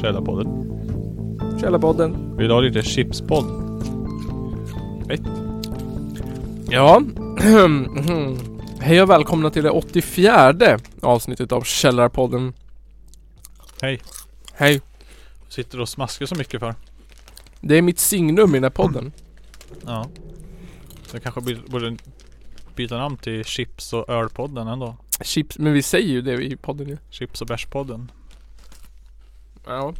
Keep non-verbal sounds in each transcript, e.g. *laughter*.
Källarpodden. Källarpodden. Vill du ha lite chipspodd? Ett. Ja. *clears throat* Hej och välkomna till det 84 avsnittet av Källarpodden. Hej. Hej. Sitter du och smaskar så mycket för? Det är mitt signum i den här podden. Ja. Så jag kanske borde byta namn till Chips och Ölpodden ändå. Chips, men vi säger ju det i podden ju. Chips och Bärspodden. Ja.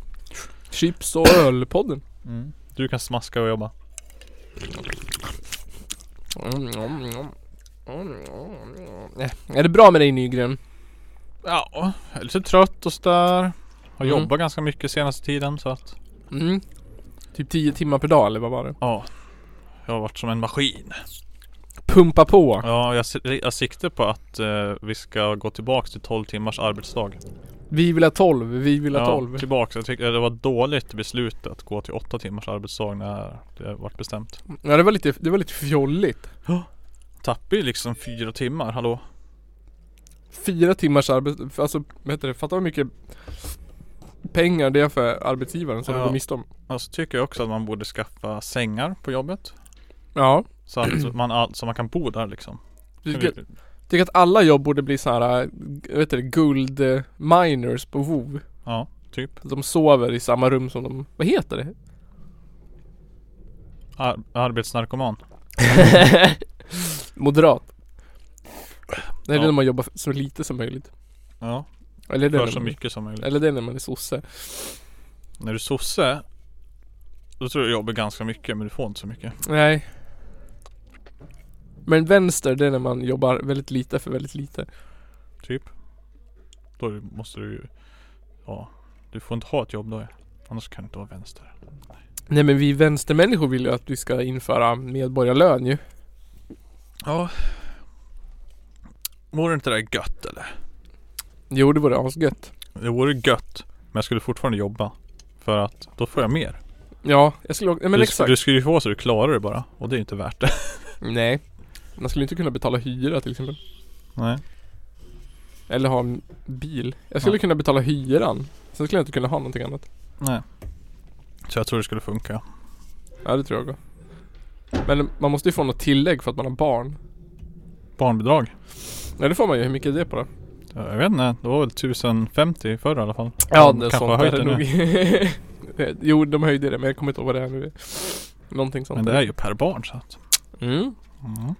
Chips och ölpodden. Mm. Du kan smaska och jobba. Mm, mm, mm. Mm, mm. Eh, Är det bra med dig Nygren? Ja, jag är lite trött och sådär. Har Mm. jobbat ganska mycket senaste tiden så att Mm. Typ 10 timmar per dag eller vad var det? ja. Jag har varit som en maskin. Pumpa på. Ja, jag, jag siktar på att eh, vi ska gå tillbaks till 12 timmars arbetsdag. Vi vill ha 12, vi vill ha Ja, 12. tillbaks. Jag tycker det var ett dåligt beslut att gå till 8 timmars arbetsdag när det vart bestämt. Ja det var lite, det var lite fjolligt. Tappar ju liksom fyra timmar, hallå? Fyra timmars arbete, alltså vad heter det, fatta vad mycket pengar det är för arbetsgivaren som Ja. de går miste om. Alltså tycker jag också att man borde skaffa sängar på jobbet. Ja. Så att *clears throat* man, så man kan bo där liksom. Tycker, att alla jobb borde bli så här, äh, vet du, guld eh, miners på WoW. Ja, typ. De sover i samma rum som de, vad heter det? Ar- arbetsnarkoman. *laughs* Moderat. Det är Ja. det när man jobbar så lite som möjligt. Ja, Eller det, för så man, mycket som möjligt. eller det är när man är sosse. När du är sosse Då tror jag du jobbar ganska mycket men du får inte så mycket. Nej. Men vänster, det är när man jobbar väldigt lite för väldigt lite. Typ. Då måste du ju Ja Du får inte ha ett jobb då. Annars kan du inte vara vänster. Nej men vi vänstermänniskor vill ju att vi ska införa medborgarlön ju. Ja Vore inte det gött eller? Jo det vore asgött. Det vore gött Men jag skulle fortfarande jobba För att då får jag mer Ja, jag skulle men du, exakt. du skulle ju få så du klarar det bara Och det är inte värt det Nej. Man skulle inte kunna betala hyra till exempel. Nej Eller ha en bil. Jag skulle Ja. kunna betala hyran. Sen skulle jag inte kunna ha någonting annat. Nej Så jag tror det skulle funka Ja det tror jag också. Men man måste ju få något tillägg för att man har barn. Barnbidrag Nej det får man ju. Hur mycket är det på? Ja, Jag vet inte, det var väl 1050 förr i alla fall Ja De det är kanske sånt har höjt är det det nu. nog. *laughs* jo de höjde det men jag kommer inte ihåg vad det är nu. Någonting sånt. Men det är ju per barn så att Mm. mm.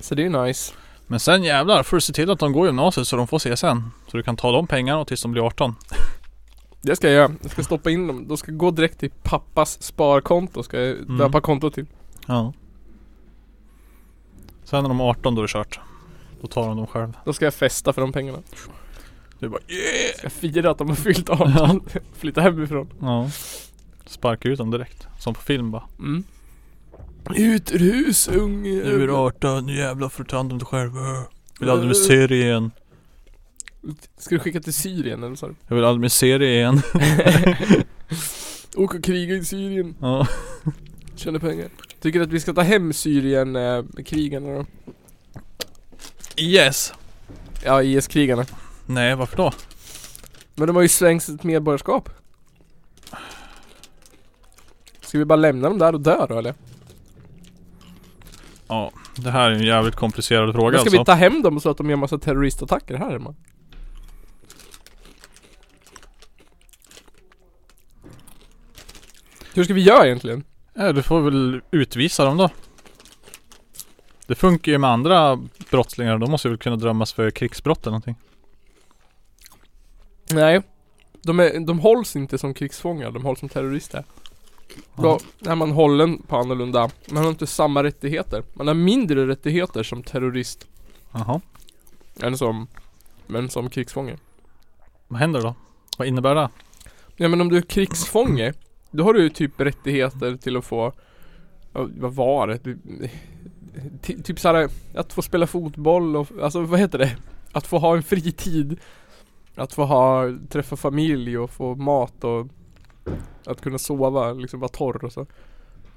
Så det är ju nice. Men sen jävlar får du se till att de går gymnasiet så de får CSN Så du kan ta de pengarna tills de blir 18 Det ska jag göra. Jag ska stoppa in dem. De ska gå direkt till pappas sparkonto. Ska jag Mm. döpa kontot till. Ja Sen när de är 18 då är det kört Då tar de dem själv Då ska jag festa för de pengarna. Du bara yeah! Ska fira att de har fyllt 18. *laughs* Flytta hemifrån. Ja Sparka ut dem direkt Som på film bara Mm. Ut ur hus unge. Nu är du 18, nu jävlar får du ta hand om dig själv Vill aldrig mer se dig igen Ska du skicka till Syrien eller så? Jag vill aldrig mer se dig igen *laughs* Åka och kriga i Syrien. Ja Tjäna pengar. Tycker att vi ska ta hem Syrien eh, då? Yes Ja IS-krigarna. Nej varför då? Men de har ju slängt sitt medborgarskap. Ska vi bara lämna dem där och dö då eller? Ja Det här är en jävligt komplicerad fråga Eller ska alltså vi ta hem dem så att de gör massa terroristattacker här hemma? Hur ska vi göra egentligen? Ja, du får väl utvisa dem då. Det funkar ju med andra brottslingar. De måste väl kunna dömas för krigsbrott eller någonting. Nej. De, är, de hålls inte som krigsfångar, de hålls som terrorister. Då är man hållen på annorlunda, man har inte samma rättigheter. Man har mindre rättigheter som terrorist Jaha. än som, men som krigsfånge. Vad händer då? Vad innebär det? Ja men om du är krigsfånge, då har du ju typ rättigheter till att få, vad var det? Typ såhär, att få spela fotboll och, alltså vad heter det? Att få ha en fritid. Att få ha, träffa familj och få mat och att kunna sova, liksom vara torr och så.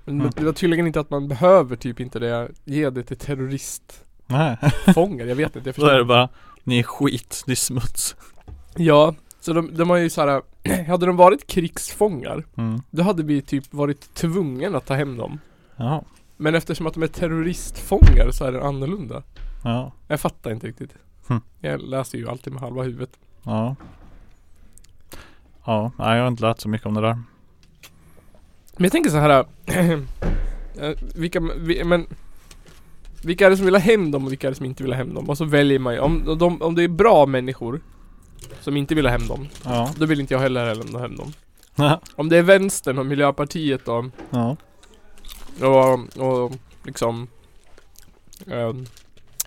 Men Mm. det var tydligen inte att man behöver typ inte det, ge det till terroristfångar. Jag vet inte, jag *laughs* Då är det förstår. bara Ni är skit, ni är smuts. Ja, så de, de har ju såhär *clears throat* Hade de varit krigsfångar Mm. Då hade vi typ varit tvungna att ta hem dem Ja, Men eftersom att de är terroristfångar så är det annorlunda ja, Jag fattar inte riktigt Hm. Jag läser ju alltid med halva huvudet ja. Ja, nej jag har inte lärt så mycket om det där. Men jag tänker så här. *clears throat* eh, vilka, vi, men Vilka är det som vill ha hem dem och vilka är det som inte vill ha hem dem? Och så väljer man ju, om, de, om det är bra människor Som inte vill ha hem dem Ja. Då vill inte jag heller lämna hem dem *laughs* Om det är vänstern och miljöpartiet och, ja. och, och liksom ehm,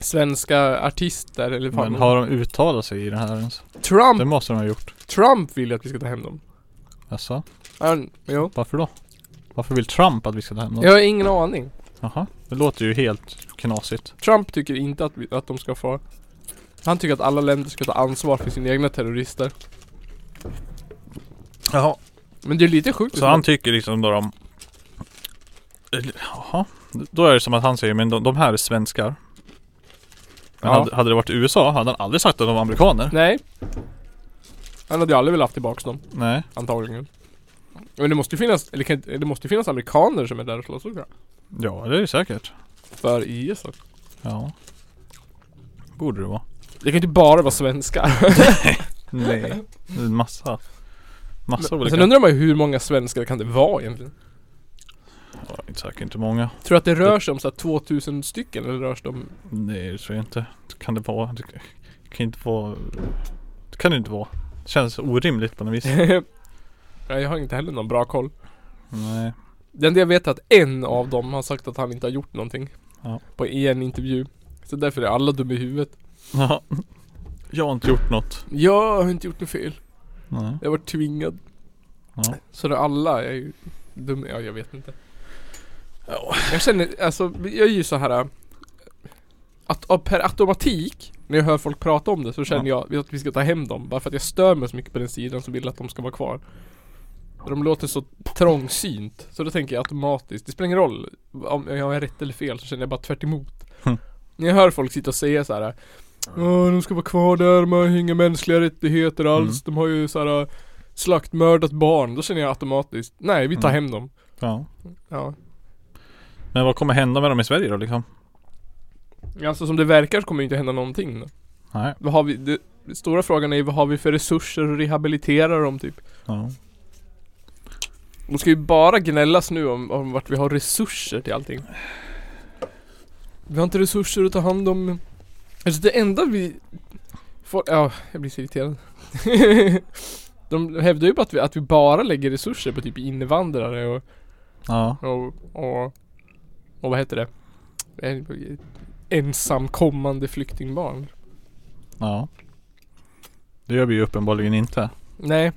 Svenska artister eller vad Men har de uttalat sig i det här ens? Trump, Det måste de ha gjort. Trump vill att vi ska ta hem dem Jaså? Han, jo Varför då? Varför vill Trump att vi ska ta hem dem? Jag har ingen aning Jaha, det låter ju helt knasigt. Trump tycker inte att, vi, att de ska få Han tycker att alla länder ska ta ansvar för sina egna terrorister Jaha. Men det är lite sjukt Så han tycker liksom då de... Jaha. Då är det som att han säger, men de, de här är svenskar. Men Ja. hade, hade det varit USA hade han aldrig sagt att de var amerikaner. Nej Han hade ju aldrig velat haft tillbaks dem Nej. Antagligen Men det måste ju finnas, eller kan, det måste ju finnas amerikaner som är där och slåss också Ja, det är det säkert. För IS också Ja. Borde det vara. Det kan ju inte bara vara svenskar *laughs* Nej. Det är en massa. Massa Men olika. Sen undrar man ju hur många svenskar kan det vara egentligen? Ja, säkert inte många. Tror du att det rör sig om så här 2000 stycken eller rör sig det om Nej, det tror jag inte. Kan det vara. Det kan inte vara. Det kan det inte vara. Det känns orimligt på något vis. *laughs* Jag har inte heller någon bra koll Nej. Det enda jag vet är att en av dem har sagt att han inte har gjort någonting Ja. På en intervju Så därför är alla dumma i huvudet Ja. Jag har inte gjort något. Jag har inte gjort något fel Nej. Jag har varit tvingad Ja. Så det alla är ju dumma, ja jag vet inte Ja. Jag känner, alltså jag är ju så här äh, att per automatik När jag hör folk prata om det så känner jag att vi ska ta hem dem Bara för att jag stör mig så mycket på den sidan som vill att de ska vara kvar De låter så trångsynt Så då tänker jag automatiskt, det spelar ingen roll Om jag är rätt eller fel så känner jag bara tvärt emot. Hm. När jag hör folk sitta och säga så här. De ska vara kvar där, de har inga mänskliga rättigheter alls De har ju så här slaktmördat barn Då känner jag automatiskt, nej vi tar Mm. hem dem Ja. Ja Men vad kommer hända med dem i Sverige då liksom? Alltså som det verkar så kommer det inte hända någonting då. Nej. Vad har vi, det, den stora frågan är vad har vi för resurser att rehabilitera dem typ? Ja. De ska ju bara gnällas nu om, om vart vi har resurser till allting. Vi har inte resurser att ta hand om Alltså det enda vi får, ja, jag blir så irriterad. *laughs* De hävdar ju på att vi, att vi bara lägger resurser på typ invandrare och, Ja. och, och, och vad heter det? Ensamkommande flyktingbarn. Ja. Det gör vi ju uppenbarligen inte. Nej,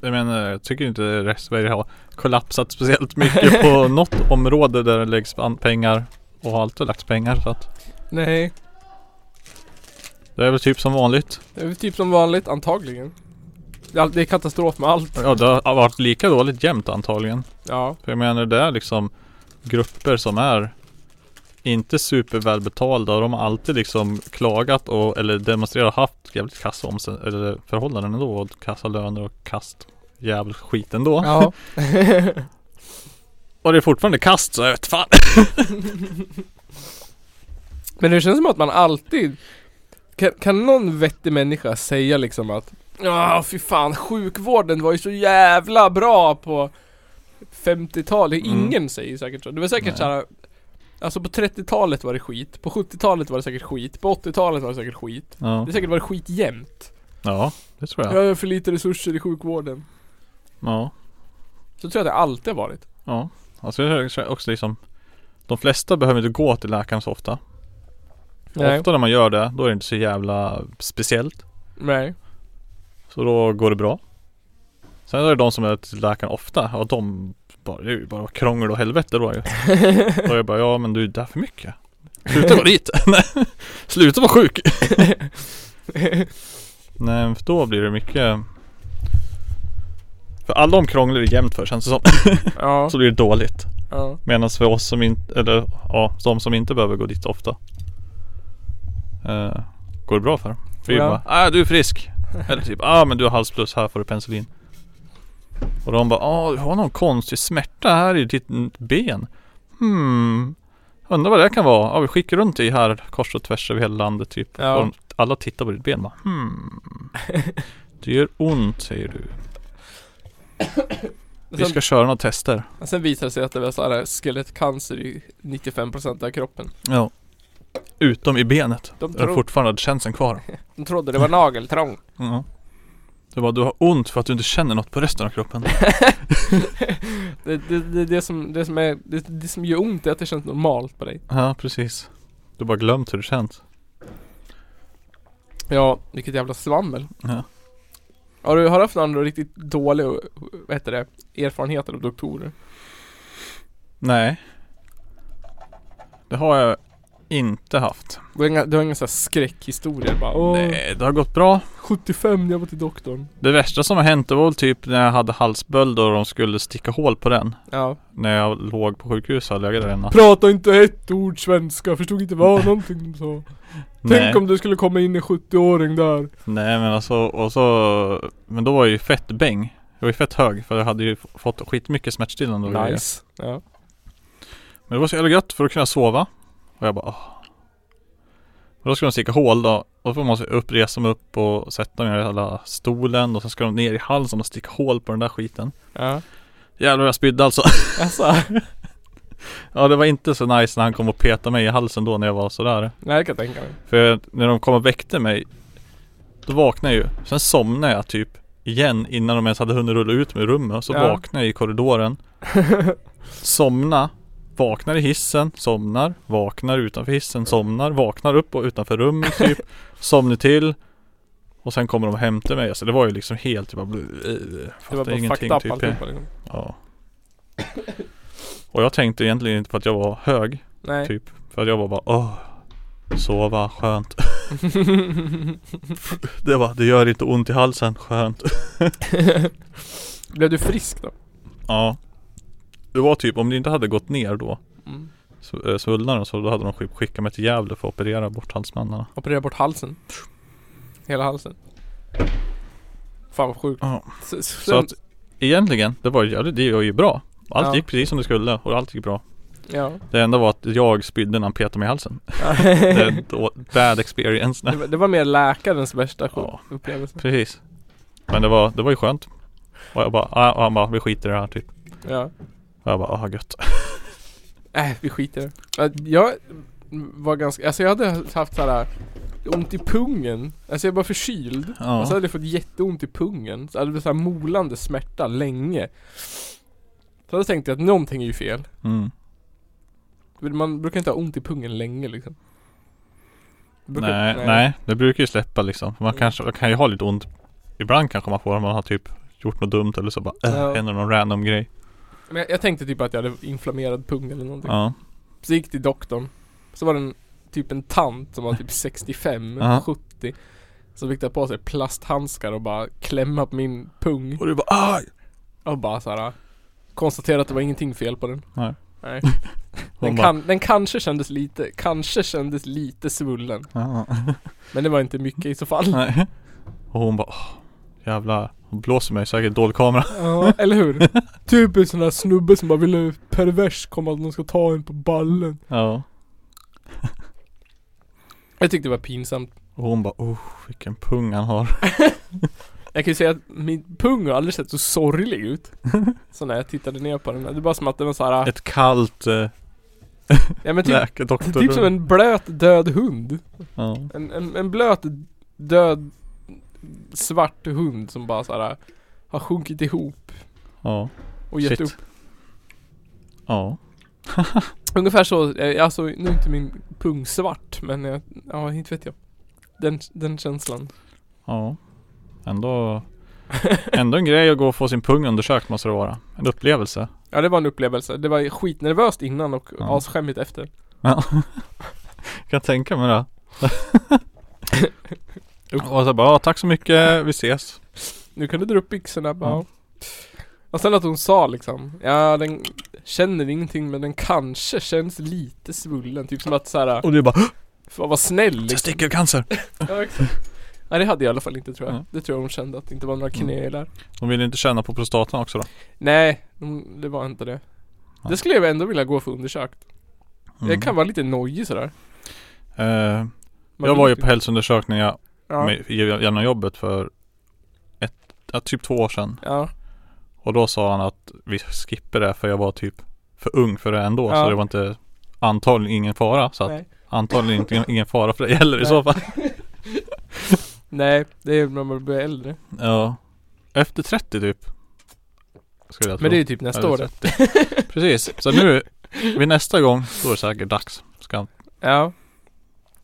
Jag menar, jag tycker inte Sverige har kollapsat speciellt mycket på *laughs* något område där det läggs pengar och har alltid lagts pengar så att nej. det är väl typ som vanligt. Det är väl typ som vanligt, antagligen. Det är, all- det är katastrof med allt. Ja, det har varit lika dåligt jämt antagligen. Ja. För jag menar det är liksom grupper som är inte supervälbetalda och de har alltid liksom klagat och eller demonstrerat och haft jävligt kassa omsen- eller förhållanden ändå och kassa löner och kast jävligt skit ändå. Ja. *laughs* *laughs* Och det är fortfarande kast så jag vet fan. *laughs* Men det känns som att man alltid kan, kan någon vettig människa säga liksom att Ja fy fan sjukvården var ju så jävla bra på 50-talet. Mm. Ingen säger säkert så. Det var säkert Nej. såhär Alltså på 30-talet var det skit, på 70-talet var det säkert skit, på 80-talet var det säkert skit. Ja, Det har säkert varit skit jämt. ja det tror jag. Jag har för lite resurser i sjukvården. Ja, Så tror jag att det alltid har varit. ja. Alltså jag tror också liksom De flesta behöver inte gå till läkaren så ofta. Nej. Ofta när man gör det, då är det inte så jävla speciellt. Nej. Så då går det bra. Sen är det de som är till läkaren ofta, och de bara, det är ju bara krångel och helvete då ju. *laughs* Då är jag bara, ja men du, är för mycket. Sluta gå dit. *laughs* Sluta vara sjuk. *laughs* Nej, för då blir det mycket För alla de krånglar det jämt för känns det som. Ja. Så blir det dåligt. ja. Medan för oss som inte, eller ja, de som inte behöver gå dit ofta. Eh, Går det bra för? För Ja. bara, ah du är frisk. Eller typ, ah men du har halsfluss, här får du penicillin. Och de bara, ah du har någon konstig smärta här i ditt ben. Hmm. Undrar vad det kan vara. Ja vi skickar runt dig här kors och tvärs över hela landet typ. Ja. Och de, alla tittar på ditt ben bara, hmm. *laughs* Det gör ont säger du. Vi ska köra några tester. sen visade det sig att det var så här skelettcancer i 95% av kroppen. Ja. Utom i benet. De Där fortfarande hade känseln kvar. *laughs* De trodde det var nageltrång. Ja. Det var du har ont för att du inte känner något på resten av kroppen. *laughs* *laughs* Det, det, det, det, som, det, som är, det, det som gör ont är att det känns normalt på dig. Ja, precis. Du har bara glömt hur det känns. Ja, vilket jävla svammel. Ja. Har du, har du haft någon riktigt dålig, vad heter det, erfarenhet av doktorer? Nej. Det har jag inte haft. Du har inga, du har inga så här skräckhistorier bara Åh, Nej, det har gått bra. 75 när jag var till doktorn. Det värsta som har hänt det var väl typ när jag hade halsböld och de skulle sticka hål på den. Ja. När jag låg på sjukhus och legat där en natt. Prata inte ett ord svenska, förstod inte vad någonting de sa. *laughs* Nej, Tänk om det skulle komma in en 70-åring där. nej men alltså, och så Men då var jag ju fett bäng. Jag var ju fett hög för jag hade ju fått skitmycket smärtstillande och. Nice. Ja. Men det var så jävla gött för att kunna sova. Och jag bara åh. Och då ska de sticka hål då. Och då måste jag upp, resa mig upp och sätta mig i jävla stolen. Och sen ska de ner i halsen och sticka hål på den där skiten. Ja. Jävlar jag spydde alltså. *laughs* Alltså. ja det var inte så nice när han kom och petade mig i halsen då när jag var sådär. Nej, jag kan tänka mig. För när de kom och väckte mig. Då vaknade jag ju. Sen somnade jag typ igen innan de ens hade hunnit rulla ut mig i rummet. Och så Ja. vaknade jag i korridoren. *laughs* Somna Vaknar i hissen, somnar, vaknar utanför hissen, somnar, vaknar upp och utanför rummet typ *laughs* Somnar till Och sen kommer de och hämtar mig, alltså det var ju liksom helt typ bara äh, Det var bara ingenting, fucked up typ. liksom. Ja Och jag tänkte egentligen inte på att jag var hög Nej. typ För att jag var bara åh Sova, skönt *laughs* Det var, det gör inte ont i halsen, skönt *laughs* Blev du frisk då? Ja Det var typ, om det inte hade gått ner då Mm. så- eh, Svullnaden så då hade de skick- skickat mig till Gävle för att operera bort halsmannarna Operera bort halsen. Hela halsen. Fan vad sjukt. Ja. Så, Så att egentligen, det var, ju- ja, det, det var ju bra Allt Ja. gick precis som det skulle och allt gick bra Ja. Det enda var att jag spydde när han petade mig i halsen *laughs* Det då- bad experience det, var, det var mer läkarens värsta Ja. upplevelse. Precis Men det var, det var ju skönt Och jag bara, och han bara, vi skiter i det här typ Ja. Och jag bara, ah gött *laughs* Äh, vi skiter i det. Äh, Jag var ganska, alltså jag hade haft såhär ont i pungen. Alltså jag var förkyld. Ja. Och så hade jag fått jätteont i pungen. Så hade det så här molande smärta länge. Så då tänkte jag att någonting är ju fel. mm. Man brukar inte ha ont i pungen länge liksom. Brukar- nej, nej, det brukar ju släppa liksom Man Mm. kanske, man kan ju ha lite ont Ibland kanske man får om man har typ gjort något dumt eller så bara äh, Ja. händer någon random grej Men jag, jag tänkte typ att jag hade inflammerad pung eller någonting. Ja, Så gick till doktorn. Så var det en, typ en tant som var typ *laughs* 65, Ja. 70. Som fick ta på sig plasthandskar och bara klämma på min pung. och du bara aj! Och bara såhär Konstatera att det var ingenting fel på den. Nej. Nej. *laughs* Hon Den, bara, kan, den kanske kändes lite, kanske kändes lite svullen. ja. Men det var inte mycket i så fall. Nej Och hon bara, åh, jävlar Hon blåser mig säkert dålig kamera Ja, eller hur? *laughs* typ en sån där snubbe som bara ville pervers komma att någon ska ta en på ballen. Ja *laughs* Jag tyckte det var pinsamt. Och hon bara, oh vilken pung han har *laughs* Jag kan ju säga att min pung har aldrig sett så sorglig ut. Så när jag tittade ner på den. Det är bara som att det var såhär, Ett kallt eh, ja men typ, typ som en blöt död hund. Ja, En, en, en blöt död svart hund som bara såhär har sjunkit ihop ja, och gett Shit. upp. ja *laughs* Ungefär så, eh, alltså nu är inte min pung svart men jag, ja inte vet jag. Den, den känslan. Ja Ändå Ändå en grej att gå och få sin pung undersökt måste det vara En upplevelse Ja det var en upplevelse. Det var skitnervöst innan och Ja. asskämmigt efter. Ja *laughs* Kan tänka mig det *laughs* Och så bara, tack så mycket, vi ses Nu kan du dra upp byxorna bara. Ja. Och sen att hon sa liksom, ja den känner ingenting men den kanske känns lite svullen. Typ som att såhär, Och du bara, att vara snäll liksom. Testikelcancer. *laughs* Ja, exakt. Nej det hade jag i alla fall inte tror jag. Mm. Det tror jag hon kände att det inte var några knölar. De vill inte känna på prostatan också då? Nej, de, det var inte det. Ja. Det skulle jag ändå vilja gå för undersökt. Mm. Jag kan vara lite nojig sådär. Eh, jag var ju på hälsoundersökningar ja. med, genom jobbet för ett, ja, typ två år sedan. ja, Och då sa han att vi skippade det för jag var typ för ung för det ändå. Ja. Så det var inte antagligen ingen fara. Så att nej. antagligen inte, ingen fara för dig heller i så fall. *laughs* nej, det är när man blir äldre. Ja. Efter 30 typ. Skulle jag tro. Men det är ju typ nästa år. 30. *laughs* Precis. Så nu, vid nästa gång, då är det säkert dags. Ska, Ja,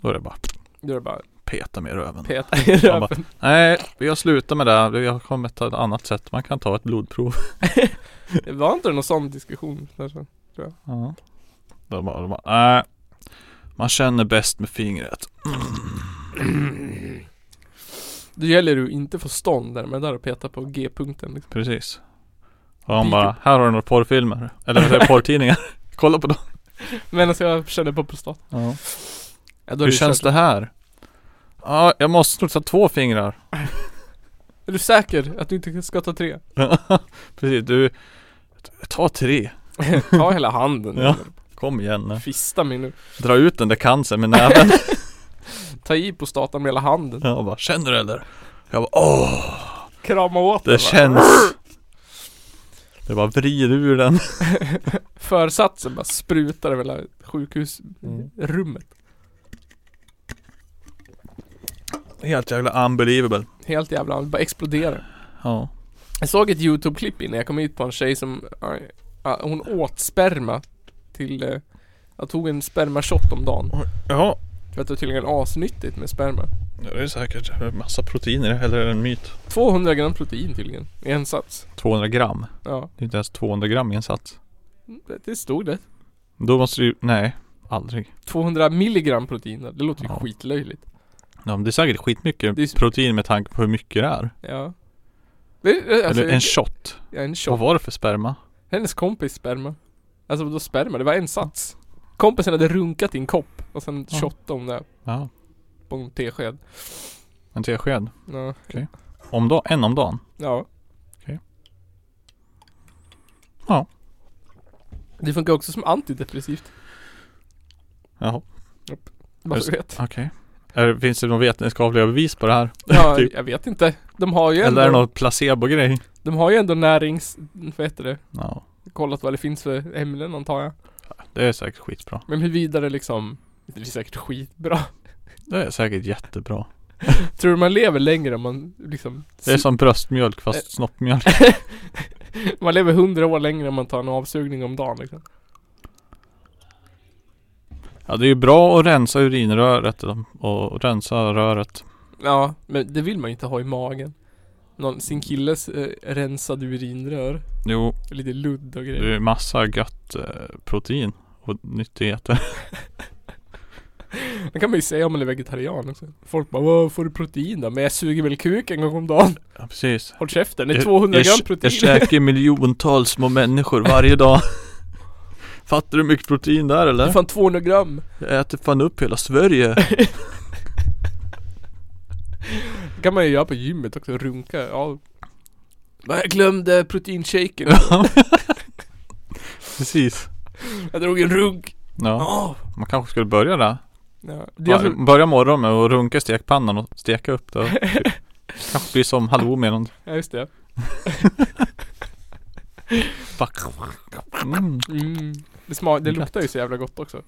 då är det bara då är det bara peta med röven. peta *laughs* i Man bara- röven. Nej, vi har slutat med det. Vi har kommit till ett annat sätt. Man kan ta ett blodprov. *laughs* Det var inte någon sån diskussion kanske? Ja. Då bara, de bara, nej. Man känner bäst med fingret. *clears throat* Det gäller ju inte få stånd där, men där och peta på G-punkten liksom. Precis. Och han bara, här har du några porrfilmer. Eller vad säger jag, porrtidningar. *laughs* Kolla på dem. Medan jag känner på prostat. Ja. Ja, Hur känns kört. det här? Ja, jag måste nog ta två fingrar. *laughs* Är du säker att du inte ska ta tre? *laughs* Precis, du. Ta tre. *laughs* Ta hela handen. Ja. Kom igen nu. Fista mig nu. Dra ut den där cancern med näven. Ta i prostatan med hela handen. Jag bara, känner du eller? Jag bara, åh. Krama åt Det den, känns. Det bara vrid ur den. Försatsen bara sprutar över hela sjukhusrummet. Helt jävla unbelievable. Helt jävla, det bara exploderar. Ja. Jag såg ett YouTube-klipp innan jag kom hit på en tjej som, ja, ja, hon åt sperma till, eh, jag tog en spermashot om dagen. Ja. För att det är tydligen asnyttigt med sperma. Det är säkert massa proteiner eller är det en myt? 200 gram protein tydligen, i en sats. 200 gram. Ja, Det är inte ens 200 gram i en sats. det, det stod det. Då måste du nej. Aldrig. 200 milligram protein, det låter ju Ja. skitlöjligt. Ja, men det är säkert skitmycket Det är- protein med tanke på hur mycket det är. Ja. Det, alltså, eller en shot. ja, en Vad shot. var det för sperma? Hennes kompis sperma. Alltså vadå sperma? Det var en sats. Kompisen hade runkat i en kopp och sen Ja. shottade hon det Ja, på en tesked. en tesked. Ja. Om dag, en om dagen. ja. Okej. Ja. Det funkar också som antidepressivt. Jaha, Bara så vet. okej. Är, finns det några vetenskapliga bevis på det här? Ja, *laughs* Typ. jag vet inte. De har ju Eller är det ändå, någon placebo-grej? de har ju ändå närings, vad heter det? Ja, Kollat vad det finns för ämnen antar jag. det är säkert skitbra. Men huruvida det liksom, det är säkert skitbra. *laughs* Det är säkert jättebra. *laughs* Tror du man lever längre om man liksom Det är som bröstmjölk fast snoppmjölk. Man lever hundra år längre om man tar en avsugning om dagen liksom. Ja, det är ju bra att rensa urinröret och rensa röret. Ja, men det vill man ju inte ha i magen. Någon, sin killes eh, rensade urinrör. Jo, Lite ludd och det grejer. är massa gött eh, protein och nyttigheter. *laughs* Det kan man ju säga om man är vegetarian också. Folk bara Vad får du protein då? Men jag suger väl kuk en gång om dagen? Ja, precis. Håll käften, det är Jag- 200 jag, gram Jag protein. käkar miljontals små människor varje dag. *laughs* Fattar du hur mycket protein där Det är eller? fan 200 gram. Jag äter fan upp hela Sverige. *laughs* Det kan man ju göra på gymmet också, runka. Ja. Jag glömde proteinshaken. *laughs* Precis. Jag drog en runk. Ja, Ja. man kanske skulle börja där. Ja. Det är alltså, Börja morgonen med att runka i stekpannan och steka upp det. *laughs* Kanske blir som halloumi eller något. ja just det. Mm. Mm. Det, smak, det luktar ju så jävla gott också.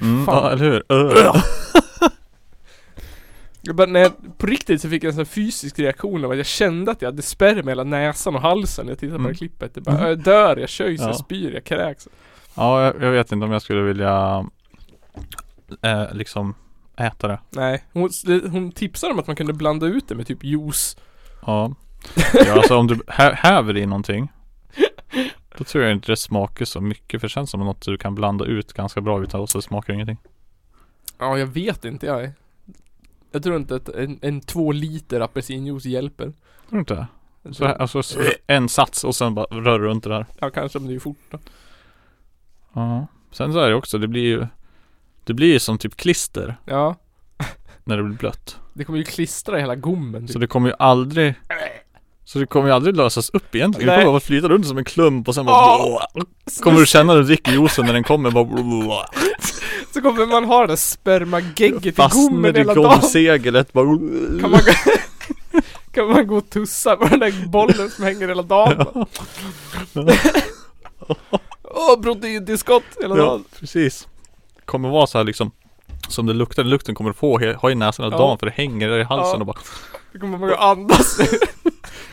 Mm, Fan. ja, eller hur? *laughs* Jag bara, när jag, på riktigt så fick jag en sån fysisk reaktion av att jag kände att jag hade sperma i hela näsan och halsen när jag tittade på Mm. det klippet. Det bara, Mm. jag dör, jag köjs, Ja. jag spyr, jag kräks. Ja, jag, jag vet inte om jag skulle vilja eh, liksom äta det. Nej, hon, hon tipsade om att man kunde blanda ut det med typ juice. Ja. ja alltså om du hä- häver i någonting Då tror jag inte det smakar så mycket för det känns som något du kan blanda ut ganska bra utan och så smakar det ingenting. Ja, jag vet inte jag. Jag tror inte att en, en två liter apelsinjuice hjälper. Tror du inte det? Så, här- alltså så en sats och sen bara rör runt det där. Ja, kanske om det är fort då. Ja. Sen så är det också, det blir ju Det blir ju som typ klister Ja. när det blir blött. Det kommer ju klistra i hela gommen typ. Så det kommer ju aldrig Så det kommer ju aldrig lösas upp egentligen. Det Nej. kommer bara flyta runt som en klump och sen bara Kommer du känna när du dricker juicen när den kommer bara Så kommer man ha det där spermagegget i Fastnar gommen i hela dagen. gomseglet bara Kan man, gå, *laughs* kan man gå och tussa på den där bollen som hänger hela dagen? *laughs* Åh, proteintillskott hela Ja, dagen. precis. Kommer vara så här liksom Som det luktar, den lukten kommer du få ha i näsan hela Ja. dagen för det hänger där i halsen Ja. och bara Då kommer man gå och *laughs*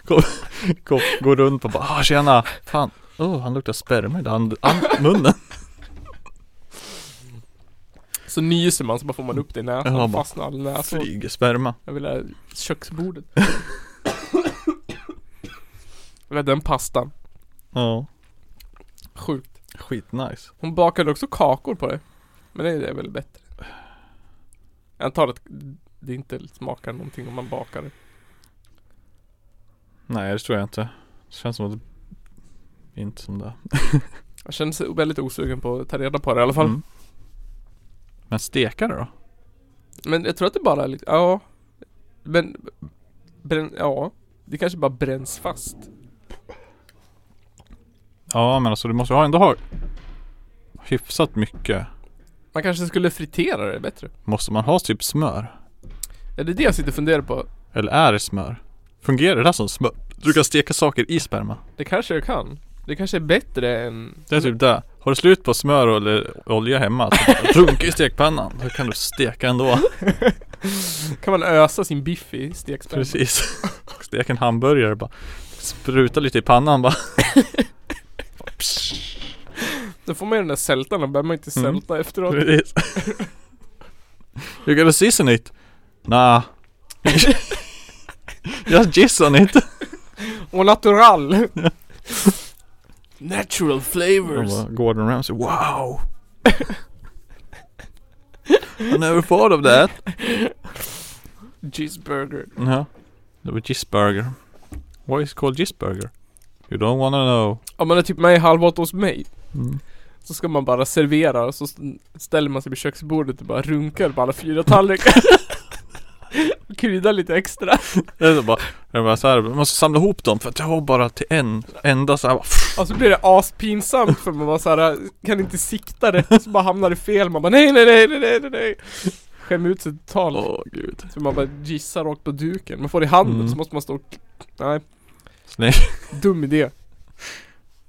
andas. gå, gå runt och bara ah, tjena, fan, oh, han luktar sperma i hand, munnen. Så nyser man så bara får man upp det i näsan och fastnar all näsan. Flyger sperma. Jag vill ha köksbordet. Jag vill ha den pastan. Ja, Sjukt. skitnice. Hon bakade också kakor på det. Men det är väl bättre. Jag antar att det inte smakar någonting om man bakar det. Nej det tror jag inte. Det känns som att det inte som det. *laughs* Jag känner sig väldigt osugen på att ta reda på det i alla fall. Mm. Men steka det då? Men jag tror att det bara är lite, ja. Men, brän, ja. Det kanske bara bränns fast. Ja men alltså du måste ha ändå ha hyfsat mycket. Man kanske skulle fritera det bättre. Måste man ha typ smör? Är det det jag sitter och funderar på? Eller är det smör? Fungerar det där som smör? Du kan steka saker i sperma. Det kanske jag kan. Det kanske är bättre än... Det är typ det. Har du slut på smör eller olja hemma så *laughs* runka i stekpannan. Då kan du steka ändå. *laughs* Kan man ösa sin biff i stekspänn? Precis. Steka en hamburgare bara. Spruta lite i pannan bara. *laughs* Då får man ju den där sältan, då behöver man inte Mm. sälta efteråt. Precis. You gotta season it. Nah. Just jizz on it. Och natural! *laughs* Natural Och flavors. bara Gordon Ramsay, wow. *laughs* I never thought of that. Cheeseburger. Ja. Det var Gissburger. Why is it called Gissburger? You don't wanna know. Om man är typ med i Halv åtta hos mig Mm. Så ska man bara servera och så ställer man sig vid köksbordet och bara runkar på alla fyra tallrikar *laughs* Och Kryddar lite extra Det är så bara, det är bara så här, man måste samla ihop dem för att jag har bara till en enda så här, bara, Och så blir det aspinsamt för man bara såhär, kan inte sikta rätt så bara hamnar det fel Man bara nej nej nej nej nej nej, nej Skäm ut sig totalt Åh gud. Så man bara gissar rakt på duken, man får det i handen Mm. så måste man stå och... Nej, Snygg. dum idé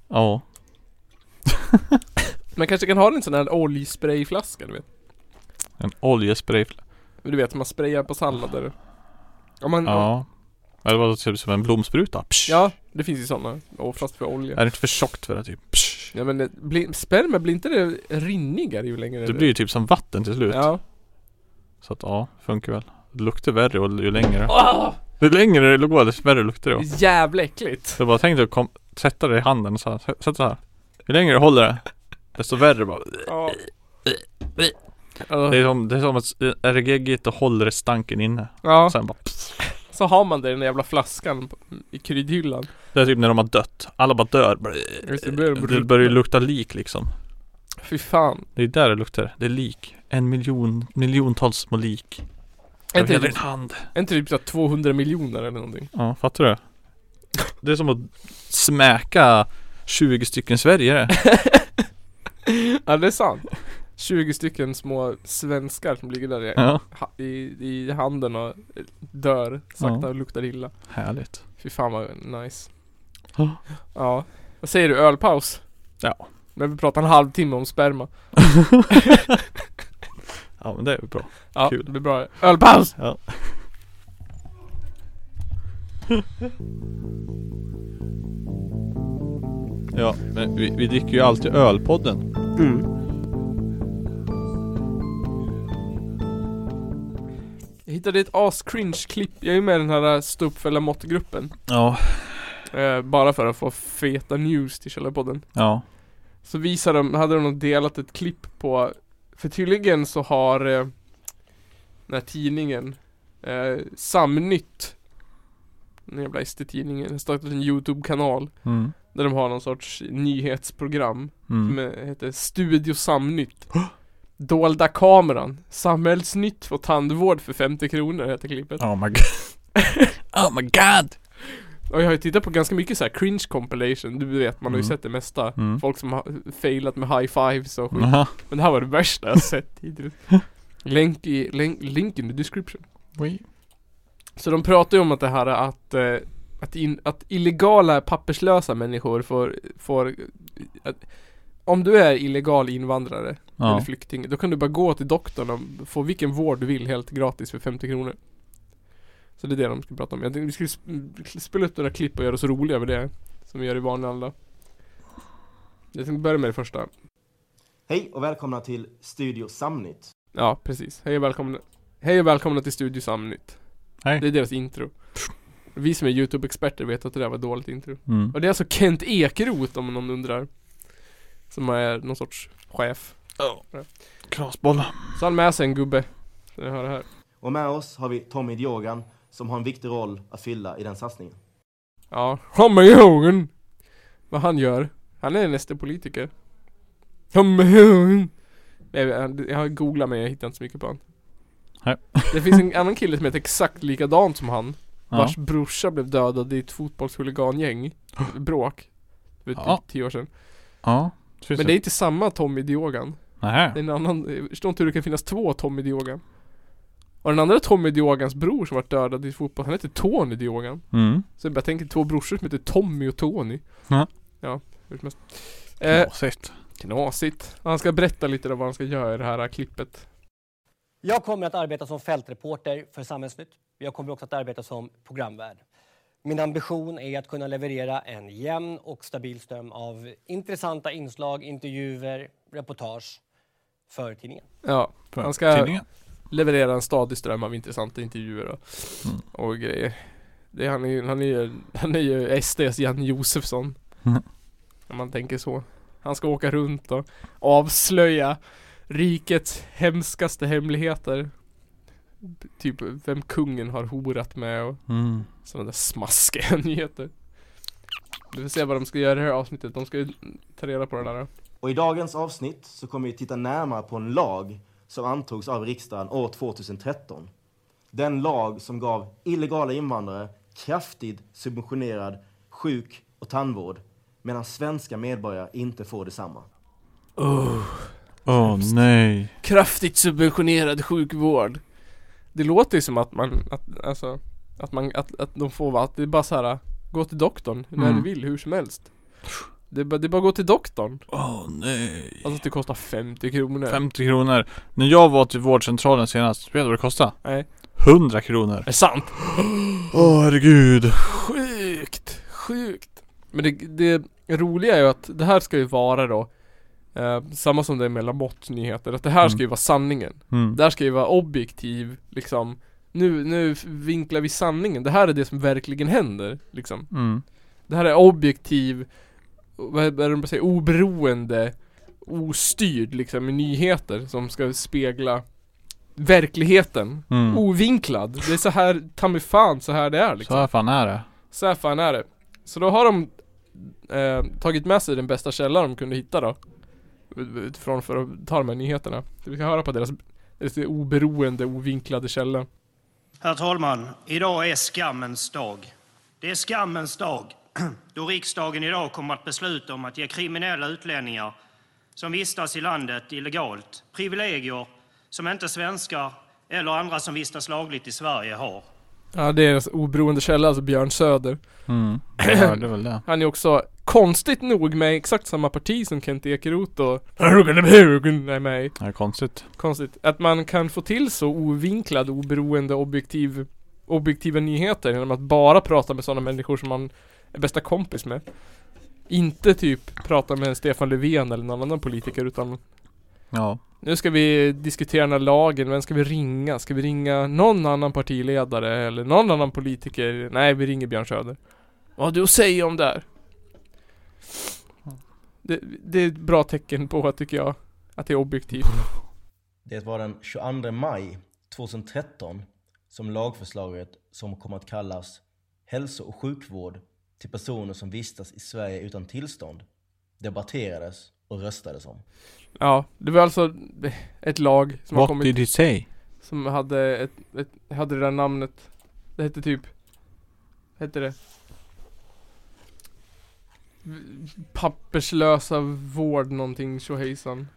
Ja. Man kanske kan ha en sån här oljesprayflaska du vet En oljespray. Du vet, man sprayar på sallader Om man, Ja. Eller vad typ som en blomspruta. Psh. Ja, det finns ju sådana. Oftast för olja. Är det inte för tjockt för det typ? Psh. Ja men det blir, sperma blir inte det rinnigare ju längre Det blir ju typ som vatten till slut. Ja. Så att ja, funkar väl. Det luktar värre och ju längre. Åh, Ju längre det går desto värre luktar det. är jävla äckligt. Så bara tänk dig att kom, sätta det i handen och så här, sätt så här. Ju längre du håller det, desto värre bara. Ja. Det är som, det är som att är det geggigt och håller det stanken inne. Ja, Sen bara så har man det i den jävla flaskan i kryddhyllan. Det är typ när de har dött. Alla bara dör. Det, börjar Det börjar ju lukta lik liksom. Fy fan. Det är där det luktar. Det är lik. En miljon, miljontals små lik. Hela det din hand. det typ så här 200 miljoner eller någonting? Ja, fattar du? Det är som att smäka 20 stycken Sverige *laughs* Ja det är sant. 20 stycken små svenskar som ligger där i, Ja, ha- i, i handen och dör sakta Ja. och luktar illa. härligt. Fy fan vad nice. Ja. Ja. Vad säger du? Ölpaus? Ja. Men vi pratar en halvtimme om sperma. *laughs* Ja men det är bra. Ja, Kul. det blir bra. Ölpaus! Ja. Ja, men vi, vi dricker ju alltid ölpodden. Jag hittade ett as-cringe-klipp. Jag är ju med i den här Stå upp för Lamotte-gruppen. Ja. Eh, bara för att få feta news till Källarpodden. Ja. Så visade de, hade de delat ett klipp på För tydligen så har eh, Den här tidningen eh, Samnytt Den jävla SD-tidningen har startat en YouTube-kanal Mm. Där de har någon sorts nyhetsprogram Mm. som eh, heter Studio Samnytt *gasps* Dolda kameran. Samhällsnytt för tandvård för 50 kronor heter klippet. Oh my god. *laughs* oh my god. Och jag har ju tittat på ganska mycket så här cringe compilation. Du vet, man har ju Mm. sett det mesta. Mm. Folk som har failat med high fives och skit. Men det här var det värsta jag sett hittills. *laughs* Länk i, länk, link in the description. Oui. Så de pratar ju om att det här är att, eh, att, in, att illegala papperslösa människor får, får att, om du är illegal invandrare eller Ja. flykting, då kan du bara gå till doktorn och få vilken vård du vill helt gratis för 50 kronor. Så det är det de ska prata om. Jag tänkte vi skulle sp- spela upp några klipp och göra oss roliga över det. Som vi gör i vanliga alla. Jag tänkte börja med det första. Hej och välkomna till Studio Samnytt. Ja, precis. Hej och välkomna. Hej och välkomna till Studio Samnytt. Hej. Det är deras intro. Vi som är YouTube-experter vet att det där var ett dåligt intro. Mm. Och det är alltså Kent Ekeroth om någon undrar. Som är någon sorts chef. Krasboll. Så han med sig en gubbe. Så jag hör det här. Och med oss har vi Tommy Diogan som har en viktig roll att fylla i den satsningen. Ja, ihåg en. Vad han gör. Han är en SD-politiker. Kom ihåg en. Jag, jag har googlat men jag hittar inte så mycket på han. Nej. Det finns en annan kille som heter exakt likadant som han. Ja. Vars brorsa blev dödad i ett fotbollshuligangäng. *gasps* Bråk. För typ Ja. tio år sedan. Ja. Finns Men det är inte samma Tommy Diogan. Nähä. Det är en annan, jag förstår inte hur det kan finnas två Tommy Diogan. Och den andra Tommy Diogans bror som var dödad i fotboll, han heter Tony Diogan. Mm. Så jag bara tänker två brorsor som heter Tommy och Tony. Ja. Ja, hur som helst. Eh, Knasigt. knasigt. Han ska berätta lite om vad han ska göra i det här klippet. Jag kommer att arbeta som fältreporter för Samhällsnytt. Jag kommer också att arbeta som programvärd. Min ambition är att kunna leverera en jämn och stabil ström av intressanta inslag, intervjuer, reportage för tidningen. Ja, För Han ska- Tidningen. leverera en stadig ström av intressanta intervjuer och, Mm. och grejer. Det, är- han, är, ju- han, är, ju- han är ju SDs Jan Josefsson. Mm. Om man tänker så. Han ska åka runt och avslöja rikets hemskaste hemligheter. Typ vem kungen har horat med och Mm. sådana där smaskiga *laughs* nyheter. Vi får se vad de ska göra i det här avsnittet. De ska ju ta reda på det där. Och i dagens avsnitt så kommer vi titta närmare på en lag som antogs av riksdagen år 2013. Den lag som gav illegala invandrare kraftigt subventionerad sjuk och tandvård medan svenska medborgare inte får detsamma. Åh nej. Kraftigt subventionerad sjukvård. Det låter ju som att man, att, alltså, att man, att, att de får vara, att det är bara så här. Gå till doktorn när Mm. du vill, hur som helst. Det är, bara, det är bara att gå till doktorn. Åh nej. Alltså att det kostar 50 kronor. 50 kronor. När jag var till vårdcentralen senast, vet du vad det kostade? Nej. 100 kronor. Är det sant? *gasps* Åh herregud. Sjukt, sjukt. Men det, det roliga är ju att det här ska ju vara då eh, Samma som det är med Lamotte nyheter, att det här ska ju Mm. vara sanningen. Mm. Det här ska ju vara objektiv, liksom nu, nu vinklar vi sanningen, det här är det som verkligen händer, liksom. Mm. Det här är objektiv, vad är det de säger, oberoende, ostyrd liksom i nyheter som ska spegla verkligheten. Mm. Ovinklad. Det är så här, ta mig fan så här det är liksom. Så här fan är det. Så här fan är det. Så då har de eh, tagit med sig den bästa källan de kunde hitta då. Utifrån för att ta de här nyheterna. Vi kan höra på deras, deras oberoende, ovinklade källa. Herr talman! Idag är skammens dag. Det är skammens dag *clears throat* då riksdagen idag kommer att besluta om att ge kriminella utlänningar som vistas i landet illegalt privilegier som inte svenskar eller andra som vistas lagligt i Sverige har. Ja det är deras oberoende källa, alltså Björn Söder. Mm. Jag hörde väl det. *clears throat* Han är också konstigt nog med exakt samma parti som Kent Ekeroth och *laughs* är med i. Är konstigt. Konstigt. Att man kan få till så ovinklad, oberoende, objektiv, objektiva nyheter genom att bara prata med sådana människor som man är bästa kompis med. Inte typ prata med Stefan Löfven eller någon annan politiker utan Ja. nu ska vi diskutera den här lagen, vem ska vi ringa? Ska vi ringa någon annan partiledare eller någon annan politiker? Nej, vi ringer Björn Söder. Vad har du att säga om det här? Det, det är ett bra tecken på, tycker jag, att det är objektivt. Det var den 22 maj 2013 som lagförslaget som kommer att kallas Hälso och sjukvård till personer som vistas i Sverige utan tillstånd debatterades och röstades om. Ja, det var alltså ett lag som har What kommit did he say? Som hade ett, ett, hade det där namnet. Det hette typ Hette det Papperslösa vård någonting tjohejsan.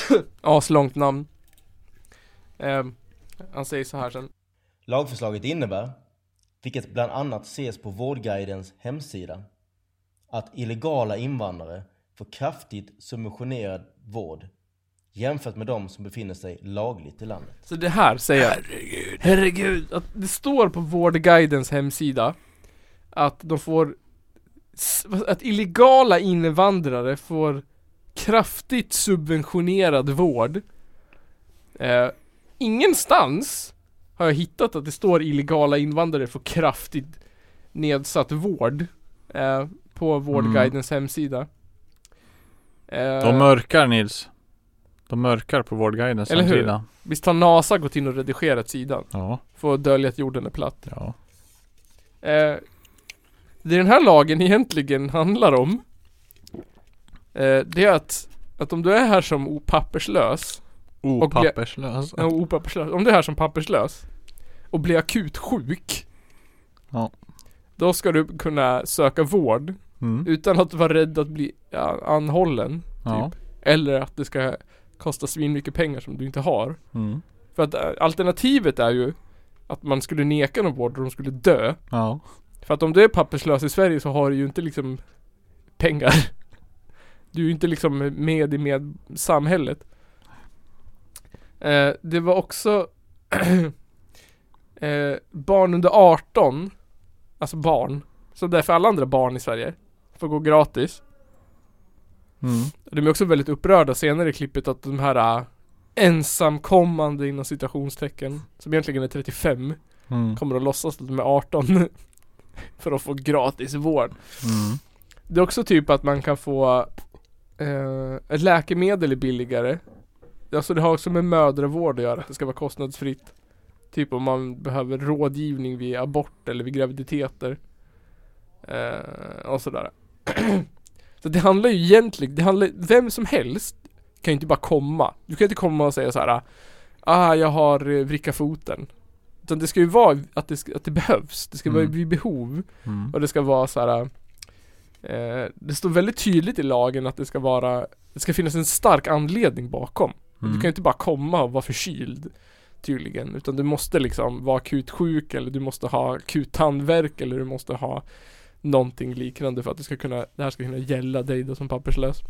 *coughs* Aslångt namn. Ehm, Han säger så här sen. Lagförslaget innebär, vilket bland annat ses på Vårdguidens hemsida, att illegala invandrare får kraftigt subventionerad vård jämfört med de som befinner sig lagligt i landet. Så det här säger jag. Herregud. Herregud Att det står på Vårdguidens hemsida Att de får Att illegala invandrare får Kraftigt subventionerad vård. Eh, Ingenstans Har jag hittat att det står illegala invandrare får kraftigt Nedsatt vård eh, På Vårdguidens hemsida. eh, De mörkar Nils. De mörkar på Vårdguidens Eller hur? Visst har NASA gått in och redigerat sidan? Ja, För att dölja att jorden är platt ja. Eh, det den här lagen egentligen handlar om eh, Det är att, att om du är här som o- papperslös Och bli- Opapperslös. ja, opapperslös, Om du är här som papperslös Och blir akut sjuk Ja. Då ska du kunna söka vård Mm. Utan att vara rädd att bli anhållen Ja. Eller att det ska kosta svin mycket pengar som du inte har Mm. För att eh, alternativet är ju Att man skulle neka någon vård och de skulle dö Ja. För att om du är papperslös i Sverige så har du ju inte liksom pengar. *laughs* Du är ju inte liksom med i med samhället. Eh, det var också *clears throat* eh, barn under 18, alltså barn, så därför alla andra barn i Sverige får gå gratis. Mm. De är också väldigt upprörda senare i klippet att de här äh, ensamkommande inom citationstecken, som egentligen är 35, Mm. kommer att låtsas att de är 18 *laughs* för att få gratis vård. Mm. Det är också typ att man kan få eh, ett läkemedel är billigare. Alltså det har också med mödravård att göra, att det ska vara kostnadsfritt. Typ om man behöver rådgivning vid abort eller vid graviditeter. Eh, och sådär. Så det handlar ju egentligen, det handlar, vem som helst kan ju inte bara komma. Du kan inte komma och säga så här. Ah, jag har eh, vricka foten. Utan det ska ju vara att det, ska, att det behövs. Det ska vara Mm. vid behov. Mm. Och det ska vara så här. Eh, det står väldigt tydligt i lagen att det ska vara Det ska finnas en stark anledning bakom. Du Mm. kan ju inte bara komma och vara förkyld Tydligen, utan du måste liksom vara akut sjuk eller du måste ha akut tandvärk eller du måste ha Någonting liknande för att det ska kunna, det här ska kunna gälla dig då som papperslös.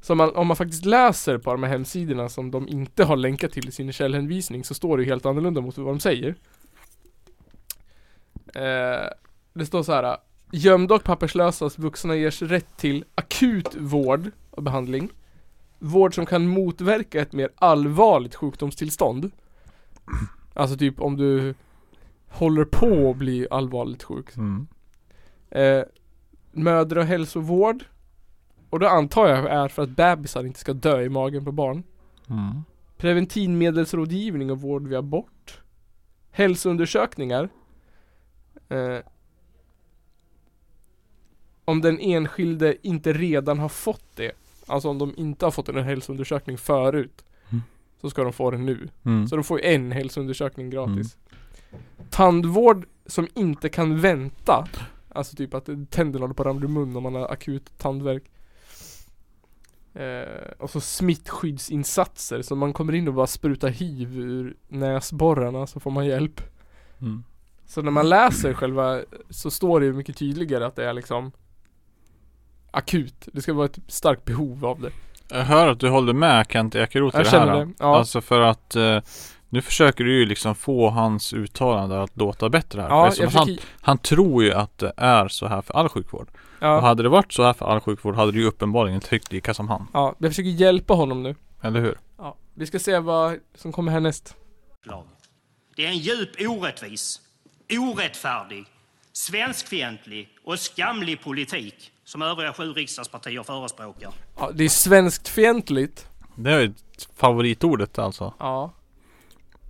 Så man, om man faktiskt läser på de här hemsidorna som de inte har länkat till i sin källhänvisning så står det ju helt annorlunda mot vad de säger. Eh, Det står så här Gömda och papperslösas vuxna ges rätt till akut vård och behandling. Vård som kan motverka ett mer allvarligt sjukdomstillstånd. Alltså typ om du håller på att bli allvarligt sjuk. Mm eh, Mödra och hälsovård. Och då antar jag är för att bebisar inte ska dö i magen på barn. Mm. Preventivmedelsrådgivning och vård vid abort. Hälsoundersökningar. Eh, Om den enskilde inte redan har fått det Alltså om de inte har fått en hälsoundersökning förut Mm. Så ska de få det nu. Mm. Så de får en hälsoundersökning gratis. Tandvård som inte kan vänta Alltså typ att tänderna håller på att ramla ur mun om man har akut tandvärk eh, Och så smittskyddsinsatser så man kommer in och bara sprutar hiv ur näsborrarna så får man hjälp Mm. Så när man läser själva så står det ju mycket tydligare att det är liksom Akut, det ska vara ett starkt behov av det Jag hör att du håller med Kent Ekeroth i det här. det, ja. Alltså för att eh, nu försöker du ju liksom få hans uttalande att låta bättre här. Ja, jag han, försöker, han tror ju att det är så här för all sjukvård. Och ja, hade det varit så här för all sjukvård hade du ju uppenbarligen tyckt lika som han. ja, jag försöker hjälpa honom nu Eller hur? Ja, vi ska se vad som kommer härnäst. Det är en djup orättvis, orättfärdig, svenskfientlig och skamlig politik som övriga sju riksdagspartier förespråkar. Ja, det är svenskt fientligt Det är ju favoritordet alltså. Ja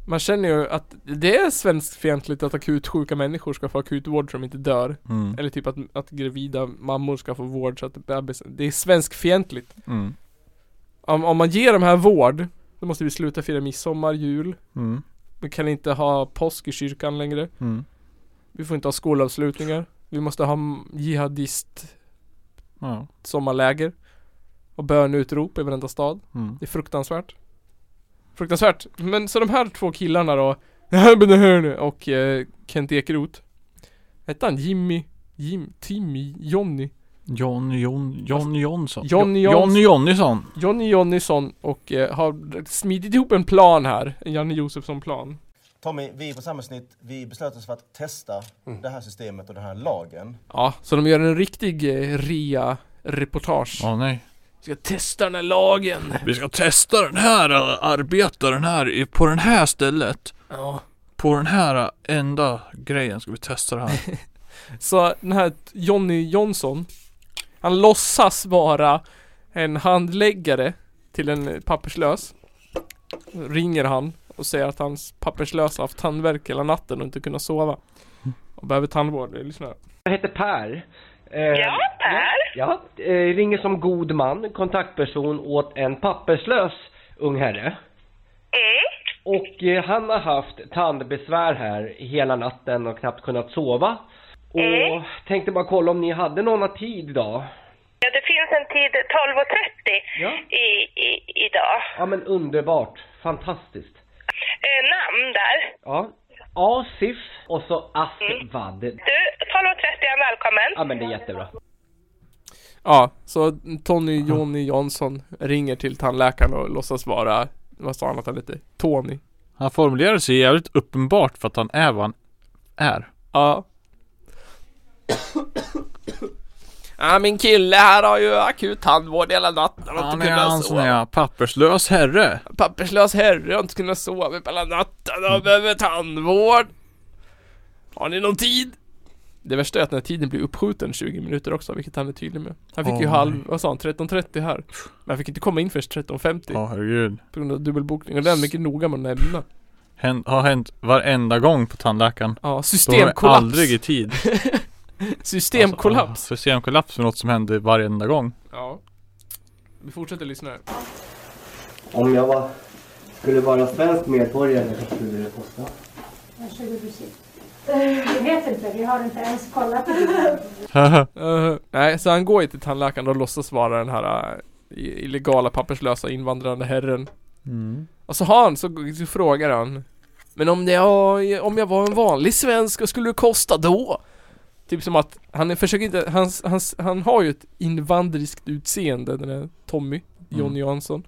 Man känner ju att det är svenskfientligt att akut sjuka människor ska få akut vård så de inte dör. Mm. Eller typ att, att gravida mammor ska få vård så att bebisen, det är svenskfientligt. Mm. Om, om man ger de här vård, då måste vi sluta fira midsommar, jul. Mm. Vi kan inte ha påsk i kyrkan längre. Mm. Vi får inte ha skolavslutningar. Vi måste ha jihadist Ja. sommarläger. Och bönutrop i varenda stad. Mm. Det är fruktansvärt. Fruktansvärt. Men så de här två killarna då. Och eh, Kent Ekeroth. Hette han Jimmy? Jim, Timmy? Jonny? John, John, John Jonsson. Johnny Jo- Jons- Johnny Jonnisson. Johnny Jonnisson och eh, har smidit ihop en plan här. En Janne Josefsson-plan. Tommy, vi på Samhällsnytt, vi beslöt oss för att testa det här systemet och den här lagen. Ja, så de gör en riktig eh, rea-reportage. Åh nej. Ska testa den här lagen. Vi ska testa den här äh, arbetaren här i- på den här stället. Ja. På den här enda grejen ska vi testa det här. *laughs* Så den här Johnny Jonsson Han låtsas vara en handläggare till en papperslös Ringer han och säger att hans papperslösa haft tandvärk hela natten och inte kunnat sova Och behöver tandvård, lyssna. Jag heter Per. Eh, Ja, Per. Ja, eh, ringer som god man, kontaktperson åt en papperslös ung herre. Mm. Och han har haft tandbesvär här hela natten och knappt kunnat sova. Och Mm. tänkte bara kolla om ni hade någon tid idag. Ja, det finns en tid 12.30 Ja. i, i, idag. Ja men underbart, fantastiskt. Eh, namn där. Ja, Asif och så Asvad. Du, 12.30 är välkommen. Ja men det är jättebra. Ja, så Tony Johnny Jonsson ringer till tandläkaren och låtsas vara Vad sa han att han hette? Tony Han formulerar sig jävligt uppenbart för att han är vad han är. Ja Ja min kille här har ju akut tandvård hela natten och Han inte är kunnat sova. här papperslös herre. Papperslös herre har inte kunnat sova hela natten och behöver tandvård. Har ni någon tid? Det värsta är att den här tiden blir uppskjuten 20 minuter också, vilket han är tydlig med. Han fick ju Åh, halv, vad sa han, 13.30 här. Men han fick inte komma in förrän 13.50 Ja herregud. på grund av dubbelbokning. Och det är han mycket noga med att nämna. Hänt, har hänt varenda gång på tandläkaren. Ja, är systemkollaps. aldrig i tid. *laughs* *laughs* Systemkollaps. Alltså, systemkollaps är något som händer varenda gång. Ja. Vi fortsätter lyssna här. Om jag var, skulle vara svensk medborgare, vad skulle det kosta? Varsågod och sitt. Jag vet inte, vi har inte ens kollat på det. Uh, nej, så han går ju till tandläkaren och låtsas vara den här uh, illegala papperslösa invandrande herren. Mm. Och så har han, så, så frågar han Men om jag, om jag var en vanlig svensk, vad skulle det kosta då? Typ som att, han försöker inte, han, han, han har ju ett invandriskt utseende den här Tommy, Johnny Jansson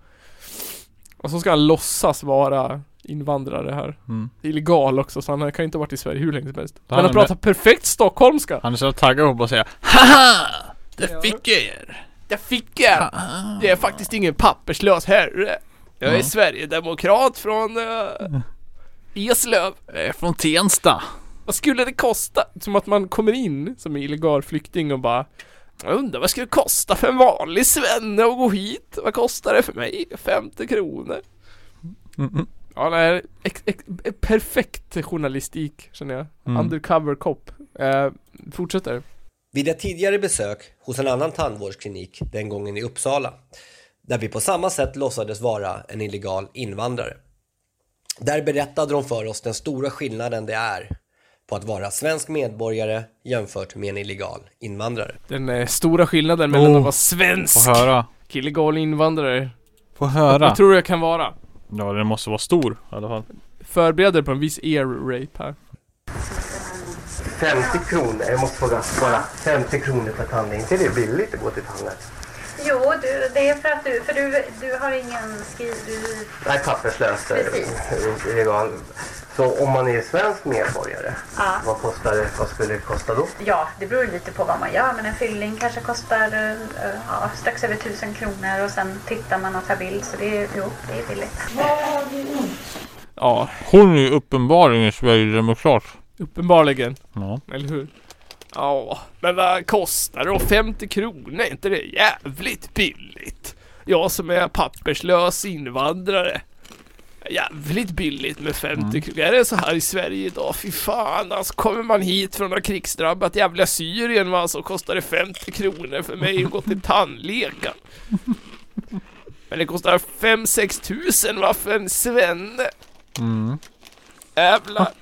Och så ska han låtsas vara invandrare här Mm. Illegal också, så han kan ju inte ha varit i Sverige hur länge som helst Han Men han pratar perfekt stockholmska Han är så taggad att bara säga Haha! Det fick jag er! Jag fick jag! Det är faktiskt ingen papperslös herre Jag är Ja. Sverigedemokrat från uh, Eslöv Jag är från Tensta. Vad skulle det kosta? Som att man kommer in som illegal flykting och bara Jag undrar vad skulle det kosta för en vanlig svenne att gå hit? Vad kostar det för mig? 50 kronor Mm, mm. Ja det är ex, ex, perfekt journalistik känner jag Mm. Undercover cop eh, Fortsätter Vid ett tidigare besök hos en annan tandvårdsklinik, den gången i Uppsala, där vi på samma sätt låtsades vara en illegal invandrare. Där berättade de för oss den stora skillnaden det är på att vara svensk medborgare jämfört med en illegal invandrare. Den eh, stora skillnaden mellan Oh, att vara svensk Få höra. och illegal invandrare Få höra. Vad tror du jag kan vara? Ja den måste vara stor i alla fall. Förbered dig på en viss ear rape här 50 kronor, jag måste fråga, bara 50 kronor per tand, är inte det billigt att gå till tandläkaren? Jo, du, det är för att du, för du, du har ingen skriv... Du, Nej, papperslös. Precis. Illegal. Så om man är svensk medborgare, Ja. vad, kostar det, vad skulle det kosta då? ja, det beror lite på vad man gör, men en fyllning kanske kostar eh, ja, strax över tusen kronor och sen tittar man och tar bild, så det är, jo, det är billigt. Ja, Hon är ju uppenbarligen sverigedemokrat. uppenbarligen Ja. Eller hur? Ja, men vad kostar det då? 50 kronor? Är inte det jävligt billigt? Jag som är papperslös invandrare Jävligt billigt med 50 kronor. Är det så här i Sverige idag? Fy fan alltså kommer man hit från något krigsdrabbat jävla Syrien va, så kostar det 50 kronor för mig att gå till tandläkaren. *laughs* Men det kostar 5-6 tusen va för en svenne. Mm. Jävlar.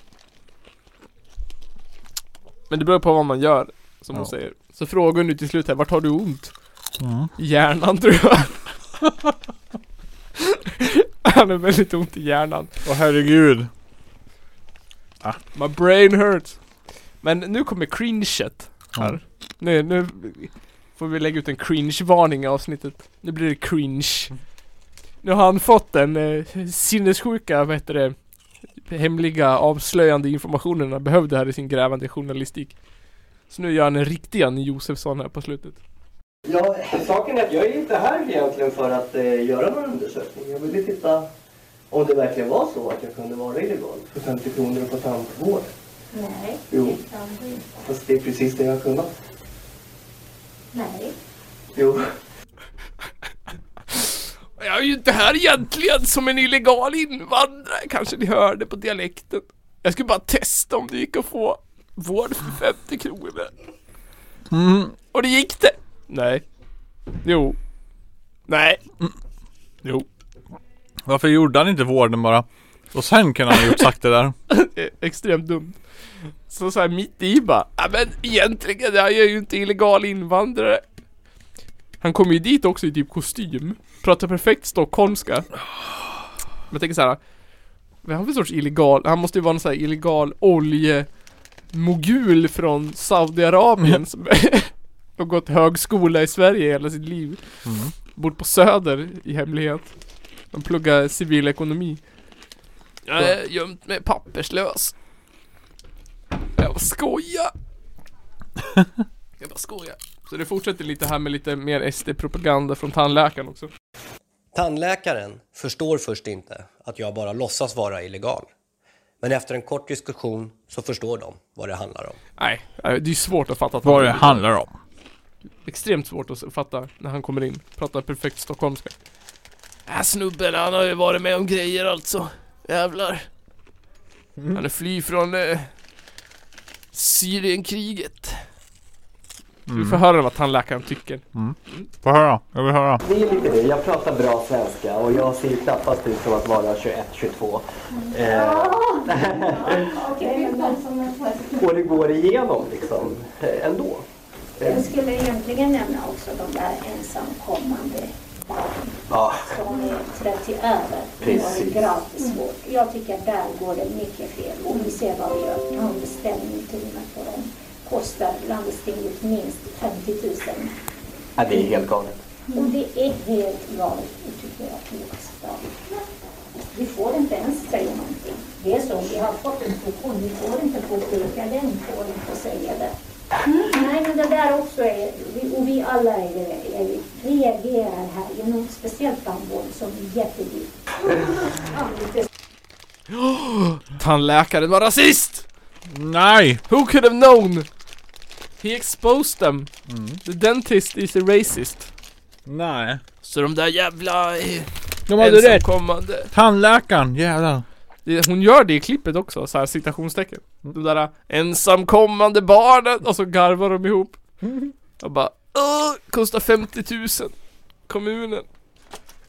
Men det beror på vad man gör, som hon Ja. säger. Så frågar hon nu till slut här, vart har du ont? Mm. Hjärnan tror jag. *laughs* Han har väldigt ont i hjärnan. Åh herregud. My brain hurts. Men nu kommer cringet här. Ja. Nu, nu får vi lägga ut en cringe-varning i avsnittet. Nu blir det cringe. Nu har han fått den eh, sinnessjuka, vad heter det, hemliga avslöjande informationen han behövde här i sin grävande journalistik. Så nu gör han en riktig Janne Josefsson här på slutet. Ja, saken är att jag är inte här egentligen för att eh, göra någon undersökning. Jag ville titta om det verkligen var så att jag kunde vara illegal för 50 kronor på tandvård. Nej, Jo. det kan du inte. Fast det är precis det jag har kunnat. Nej. Jo. *laughs* Jag är ju inte här egentligen som en illegal invandrare, kanske ni hörde på dialekten. Jag skulle bara testa om det gick att få vård för 50 kronor. Mm. Och det gick det! Nej. Jo. Nej. Jo. Varför gjorde han inte vården bara? Och sen kunde han ha gjort sagt det där. *laughs* Eh, Extremt dumt. Så såhär mitt i bara, ja men egentligen jag är ju inte illegal invandrare. Han kom ju dit också i typ kostym. Pratar perfekt stockholmska. Men jag tänker såhär, vad är han för sorts illegal? Han måste ju vara en sån här illegal oljemogul från Saudiarabien som *laughs* har gått högskola i Sverige hela sitt liv. Mm. Bott på Söder i hemlighet. Han pluggar civilekonomi. Jag är gömt mig papperslös. Jag bara skojar. *laughs* Jag bara skojar. Så det fortsätter lite här med lite mer SD-propaganda från tandläkaren också. Tandläkaren förstår först inte att jag bara låtsas vara illegal. Men efter en kort diskussion så förstår de vad det handlar om. Nej, det är svårt att fatta att Vad det handlar om. Extremt svårt att fatta när han kommer in. Pratar perfekt stockholmska. Äh snubben, han har ju varit med om grejer alltså. Jävlar. Han är fly från eh, Syrienkriget. Vi får höra vad tandläkaren tycker. Få höra, jag vill höra. Det är lite det. Jag pratar bra svenska och jag ser knappast ut som att vara 21-22. Eh, och det går igenom liksom eh, ändå. Jag skulle egentligen nämna också de där ensamkommande barnen Ja, som är 30 över och har Precis. gratis vård. Jag tycker där går det mycket fel och vi ser vad vi gör. Vi har en beställningsutrymme på dem. Kostar landstinget minst 50 000. ja, det är helt galet. Och det är helt galet tycker jag. Vi får inte ens säga någonting. Det är så, vi har fått en funktion, vi får inte påpeka den, får inte säga det. Nej, men det där också är, och vi alla är, är, reagerar här genom speciellt tandvård som är jättedyrt. Tandläkaren var rasist! Nej! Who could have known? He exposed them. The dentist is a racist. Nej. Så de där jävla eh, De hade rätt. ensamkommande. Tandläkaren, jävlar. Det- Hon gör det i klippet också, så här citationstecken. De där eh, ensamkommande barnen och så garvar de ihop. Jag bara Åh, kostar 50 000. Kommunen.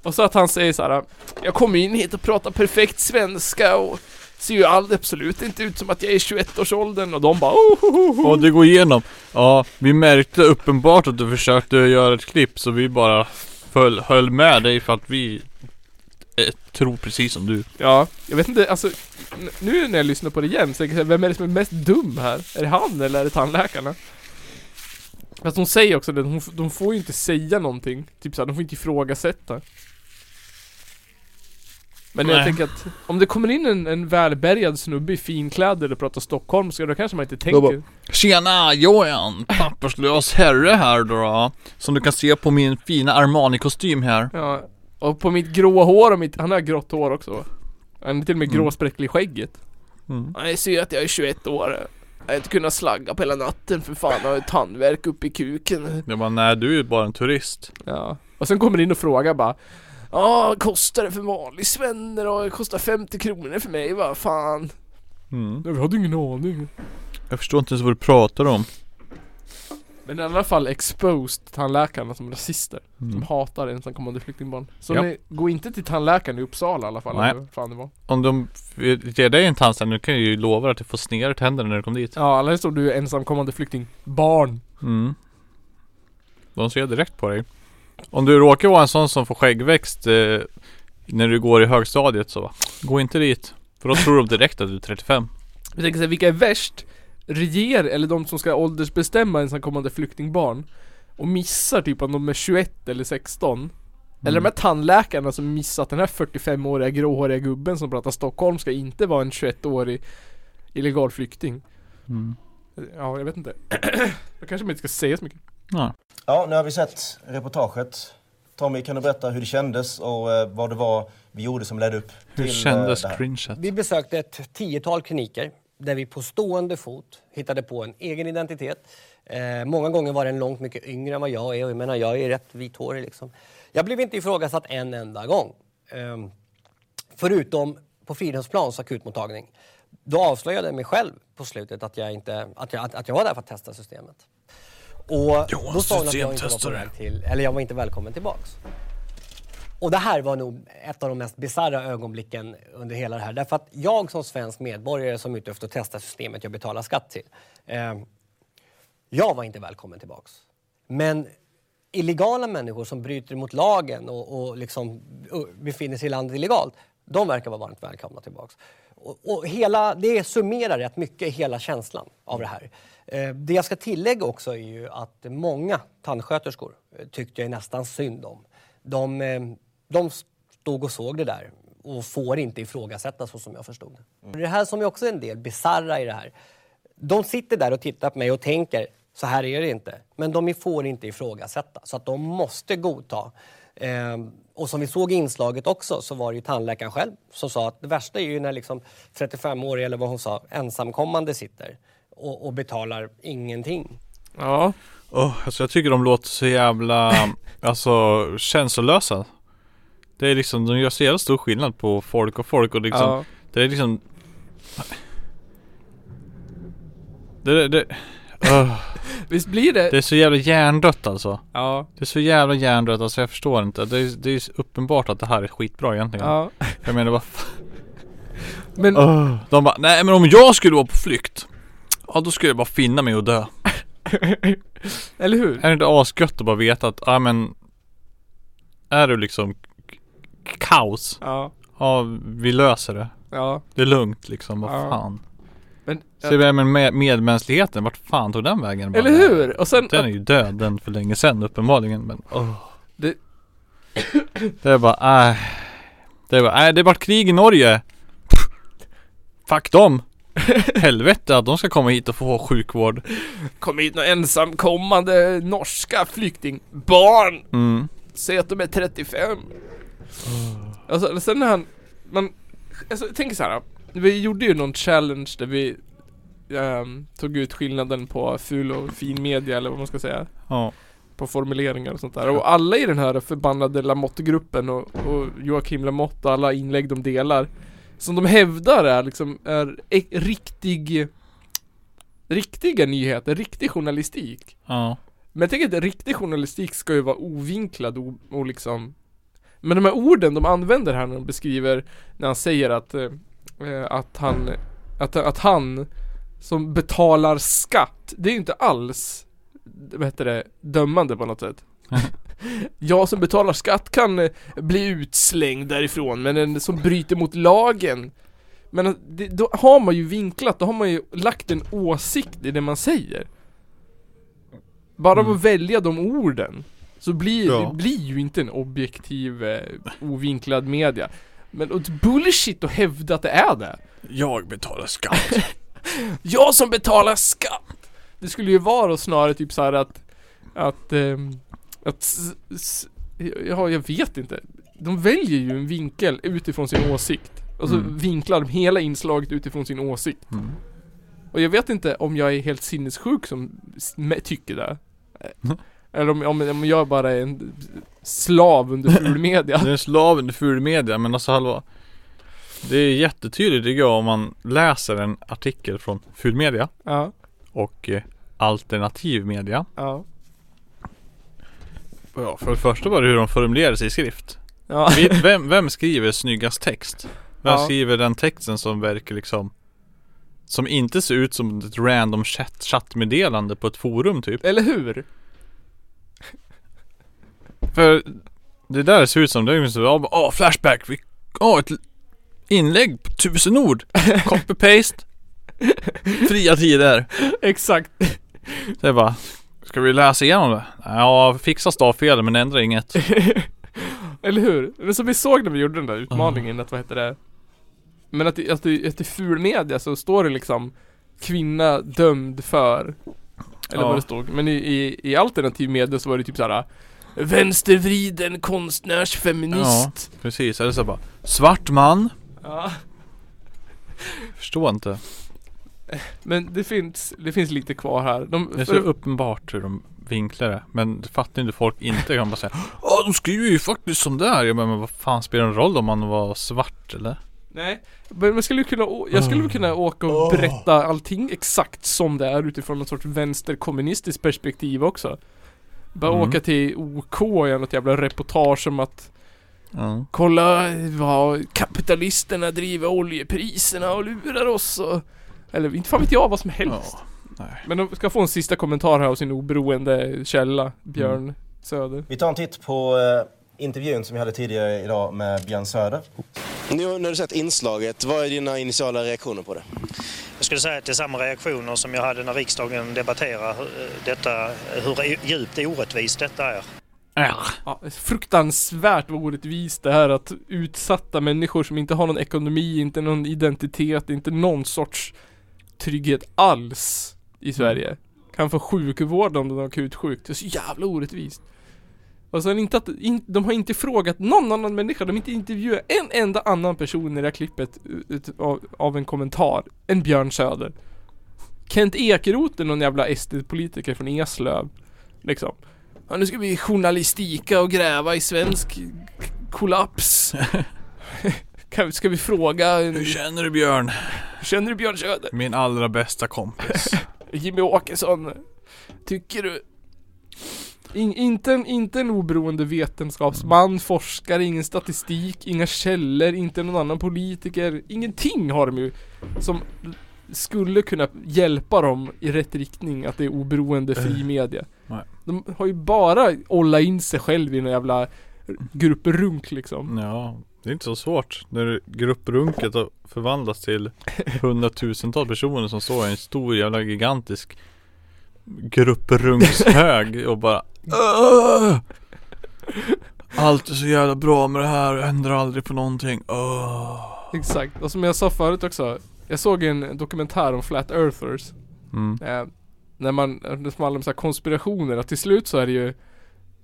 Och så att han säger så här. Jag kom in hit och pratar perfekt svenska och ser ju all, absolut inte ut som att jag är i 21-årsåldern och de bara oh. Och det går igenom. Ja, vi märkte uppenbart att du försökte göra ett klipp så vi bara föll, höll med dig för att vi eh, tror precis som du. Ja, jag vet inte, alltså Nu när jag lyssnar på det igen så tänker jag, vem är det som är mest dum här? Är det han eller är det tandläkarna? Fast hon säger också det, hon, de får ju inte säga någonting Typ såhär, de får inte ifrågasätta Men jag Nej. tänker att om det kommer in en, en välbärgad snubbe i finkläder och pratar stockholmska då kanske man inte Då bara, tänker Tjena, jag är en papperslös herre här då, då. Som du kan se på min fina Armani-kostym här. Ja, och på mitt gråa hår och mitt, han har grått hår också? Han är till och med Mm. gråspräcklig i skägget Mm. Jag ser att jag är 21 år Jag har inte kunnat slagga på hela natten för fan, jag har ett tandvärk uppe i kuken Jag bara, nej du är ju bara en turist. Ja, och sen kommer in och frågar bara Ja, kostar det för vanlig svenne då? Det kostar 50 kronor för mig, vad fan. Mm. Jag hade ingen aning. Jag förstår inte ens vad du pratar om. Men i alla fall exposed tandläkarna som rasister. Mm. Som hatar ensamkommande flyktingbarn. Så Ja. ni, gå inte till tandläkaren i Uppsala i alla fall. Nej. eller Fan det var. Om de ger dig en tandställning, kan jag ju lova att du får sneda tänder när du kommer dit. Ja, eller står du är ensamkommande flyktingbarn. Mm. De ser direkt på dig. Om du råkar vara en sån som får skäggväxt eh, när du går i högstadiet så gå inte dit. För då tror de direkt att du är 35. Jag tänker såhär, vilka är värst? Reger, eller de som ska åldersbestämma ensamkommande flyktingbarn och missar typ om de är 21 eller 16 Eller de här tandläkarna som missar att den här 45-åriga gråhåriga gubben som pratar Stockholm ska inte vara en 21-årig illegal flykting Mm. Ja, jag vet inte *clears throat* Jag kanske inte ska säga så mycket Ja. Ja, nu har vi sett reportaget. Tommy, kan du berätta hur det kändes och eh, vad det var vi gjorde som ledde upp Hur till kändes eh, det här? cringet? Vi besökte ett tiotal kliniker där vi på stående fot hittade på en egen identitet. Eh, många gånger var den långt mycket yngre än vad jag är och jag menar jag är rätt vithårig liksom. Jag blev inte ifrågasatt en enda gång. Ehm, förutom på Fridhemsplans akutmottagning. Då avslöjade jag mig själv på slutet att jag, inte, att jag, att, att jag var där för att testa systemet. Och då sa hon att jag inte var på väg till, eller jag var inte välkommen tillbaks. Och det här var nog ett av de mest bisarra ögonblicken under hela det här. Därför att jag som svensk medborgare som är ute efter att testa systemet jag betalar skatt till. Eh, jag var inte välkommen tillbaks. Men illegala människor som bryter mot lagen och, och liksom befinner sig i landet illegalt, de verkar vara varmt välkomna tillbaks. Och, och hela, det summerar rätt mycket hela känslan av det här. Eh, det jag ska tillägga också är ju att många tandsköterskor eh, tyckte jag nästan synd om. De, eh, de stod och såg det där och får inte ifrågasättas så som jag förstod det. Det här som är också en del bisarra i det här. De sitter där och tittar på mig och tänker så här är det inte. Men de får inte ifrågasätta så att de måste godta. Ehm, och som vi såg i inslaget också så var det ju tandläkaren själv som sa att det värsta är ju när liksom 35-årig eller vad hon sa ensamkommande sitter och, och betalar ingenting. Ja Oh, alltså jag tycker de låter så jävla, *laughs* alltså känslolösa. Det är liksom, de gör så jävla stor skillnad på folk och folk och liksom Ja. Det är liksom Det, det, Öh, *laughs* Visst blir det? det är så jävla hjärndött alltså Ja Det är så jävla hjärndött alltså jag förstår inte Det är, det är uppenbart att det här är skitbra egentligen Ja Jag menar vad Men Öh, De bara, nej men om jag skulle vara på flykt Ja då skulle jag bara finna mig och dö *laughs* Eller hur? Är det inte asgött att bara veta att, ja men Är du liksom kaos? Ja Ja, vi löser det. Ja Det är lugnt liksom, vad Ja. fan. Men Så är med med medmänskligheten, vart fan tog den vägen? Bara, Eller hur? Och sen Den är ju död den för länge sedan uppenbarligen men åh. Det- Det är bara, äh. Det är bara, äh, det vart krig i Norge. Fuck dem. *laughs* Helvete att de ska komma hit och få sjukvård. kom hit några ensamkommande norska flyktingbarn Mm. Säg att de är 35 Alltså sen när han Man Alltså tänker så här. Vi gjorde ju någon challenge där vi ehm, Tog ut skillnaden på ful och fin media eller vad man ska säga Ja. På formuleringar och sånt där och alla i den här förbannade Lamotte-gruppen och, och Joakim Lamotte och alla inlägg de delar Som de hävdar är liksom är riktig Riktiga nyheter, riktig journalistik Ja. men jag tänker att riktig journalistik ska ju vara ovinklad och, och liksom Men de här orden de använder här när de beskriver När han säger att eh, eh, Att han att, att han Som betalar skatt Det är ju inte alls Vad heter det? Dömande på något sätt *laughs* Jag som betalar skatt kan eh, bli utslängd därifrån Men en som bryter mot lagen Men det, då har man ju vinklat, då har man ju lagt en åsikt i det man säger bara Mm. att välja de orden Så blir Ja. det blir ju inte en objektiv eh, ovinklad media Men och bullshit att hävda att det är det Jag betalar skatt. *laughs* Jag som betalar skatt! Det skulle ju vara då snarare typ så att Att ehm, Att Ja jag vet inte. De väljer ju en vinkel utifrån sin åsikt. Och så Mm. vinklar de hela inslaget utifrån sin åsikt. Mm. Och jag vet inte om jag är helt sinnessjuk som tycker det. Eh, Eller om, om, om jag bara är en slav under *laughs* fulmedia. Det är en slav under fulmedia men alltså hallå. Det är jättetydligt tycker jag om man läser en artikel från fulmedia Ja, och eh, alternativ media. Ja, Ja, för det första var det hur de formulerar sig i skrift ja. Vem, vem skriver snyggast text? Vem Ja. skriver den texten som verkar liksom Som inte ser ut som ett random chatt, chattmeddelande på ett forum typ Eller hur? För det där ser ut som, det är liksom, ja, åh flashback, vi, åh ett inlägg på tusen ord *laughs* Copy-paste Fria tider Exakt. Så jag bara Ska vi läsa igenom det? Ja, fixa stavfelen men ändra inget *laughs* Eller hur? Det som vi såg när vi gjorde den där utmaningen, att vad heter det? Men att, att, i- att i fulmedia så står det liksom Kvinna dömd för Eller Ja. vad det stod, men i, i, i alternativ media så var det typ såhär Vänstervriden konstnärsfeminist Precis, eller så bara Svart man ja. Förstår inte Men det finns, det finns lite kvar här de, Det är så för- uppenbart hur de vinklar det Men det fattar inte folk inte kan bara säga Ja de skriver ju faktiskt som där Jag bara, men vad fan spelar det en roll om man var svart eller? Nej, men man skulle kunna, jag skulle kunna åka och berätta allting exakt som det är utifrån något sorts vänsterkommunistiskt perspektiv också. Bara Mm. åka till OK och göra något jävla reportage om att Ja Kolla vad kapitalisterna driver oljepriserna och lurar oss och Eller inte fan vet jag vad som helst. nej. Men de ska få en sista kommentar här av sin oberoende källa, Björn Mm. Söder. Vi tar en titt på eh, intervjun som vi hade tidigare idag med Björn Söder. Nu, när du sett inslaget, vad är dina initiala reaktioner på det? Jag skulle säga att det är samma reaktioner som jag hade när riksdagen debatterade eh, detta, hur djupt orättvist detta är. Ja, fruktansvärt vad orättvist det här att utsatta människor som inte har någon ekonomi, inte någon identitet, inte någon sorts trygghet alls i Sverige kan få sjukvård om de är akut sjuk. Det är så jävla orättvist. Och sen inte att, in, de har inte frågat någon annan människa, de har inte intervjuat en enda annan person i det här klippet ut, av, av en kommentar än Björn Söder. Kent Ekeroth är någon jävla SD-politiker från Eslöv. Liksom. Ja, nu ska vi journalistika och gräva i svensk kollaps. *laughs* Kan- ska vi fråga... Hur känner du Björn? Känner du Björn Söder? Min allra bästa kompis *laughs* Jimmy Åkesson, tycker du? In, inte, en, inte en oberoende vetenskapsman, forskare, ingen statistik, inga källor, inte någon annan politiker. Ingenting har de ju som skulle kunna hjälpa dem i rätt riktning att det är oberoende fri media. Nej. De har ju bara ollat in sig själv i en jävla grupprunk liksom. Ja, det är inte så svårt när grupprunket har förvandlats till hundratusentals personer som står i en stor jävla gigantisk grupprungshög och bara "Åh! Allt är så jävla bra med det här och ändrar aldrig på någonting. Åh. Exakt, och som jag sa förut också Jag såg en dokumentär om Flat Earthers Mm. eh, När man, det som handlar om så konspirationer, att till slut så är det ju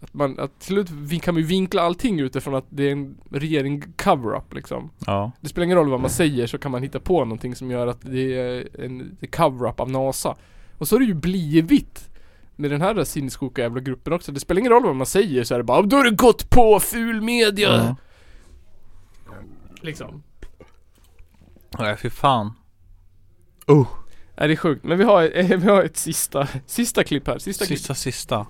Att man, att till slut vi kan vi vinkla allting utifrån att det är en regering cover-up liksom Ja. Det spelar ingen roll vad man säger så kan man hitta på någonting som gör att det är en cover-up av NASA Och så har det ju blivit med den här sinnessjuka jävla gruppen också. Det spelar ingen roll vad man säger så är det bara Då har det gått på ful media! Ja. Liksom Nej fy fan. Oh. Nej det är sjukt, men vi har, *laughs* vi har ett sista, sista klipp här, sista, Sista sista.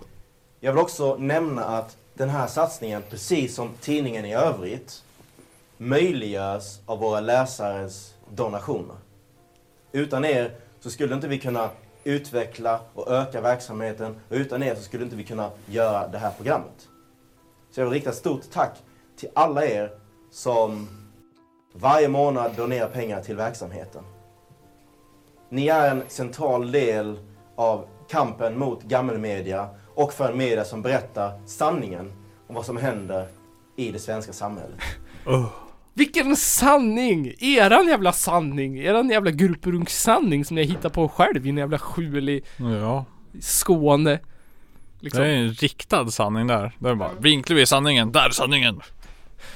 Jag vill också nämna att den här satsningen, precis som tidningen i övrigt, möjliggörs av våra läsares donationer. Utan er så skulle inte vi kunna utveckla och öka verksamheten och utan er så skulle inte vi kunna göra det här programmet. Så jag vill rikta ett stort tack till alla er som varje månad donerar pengar till verksamheten. Ni är en central del av kampen mot gammelmedia och för en media som berättar sanningen om vad som händer i det svenska samhället. Vilken sanning! Eran jävla sanning! Eran jävla grupprunkssanning som ni hittar på själv i en jävla skjul i Ja. Skåne. Liksom. Det är en riktad sanning där. Där är bara, vinklar vi sanningen, där är sanningen.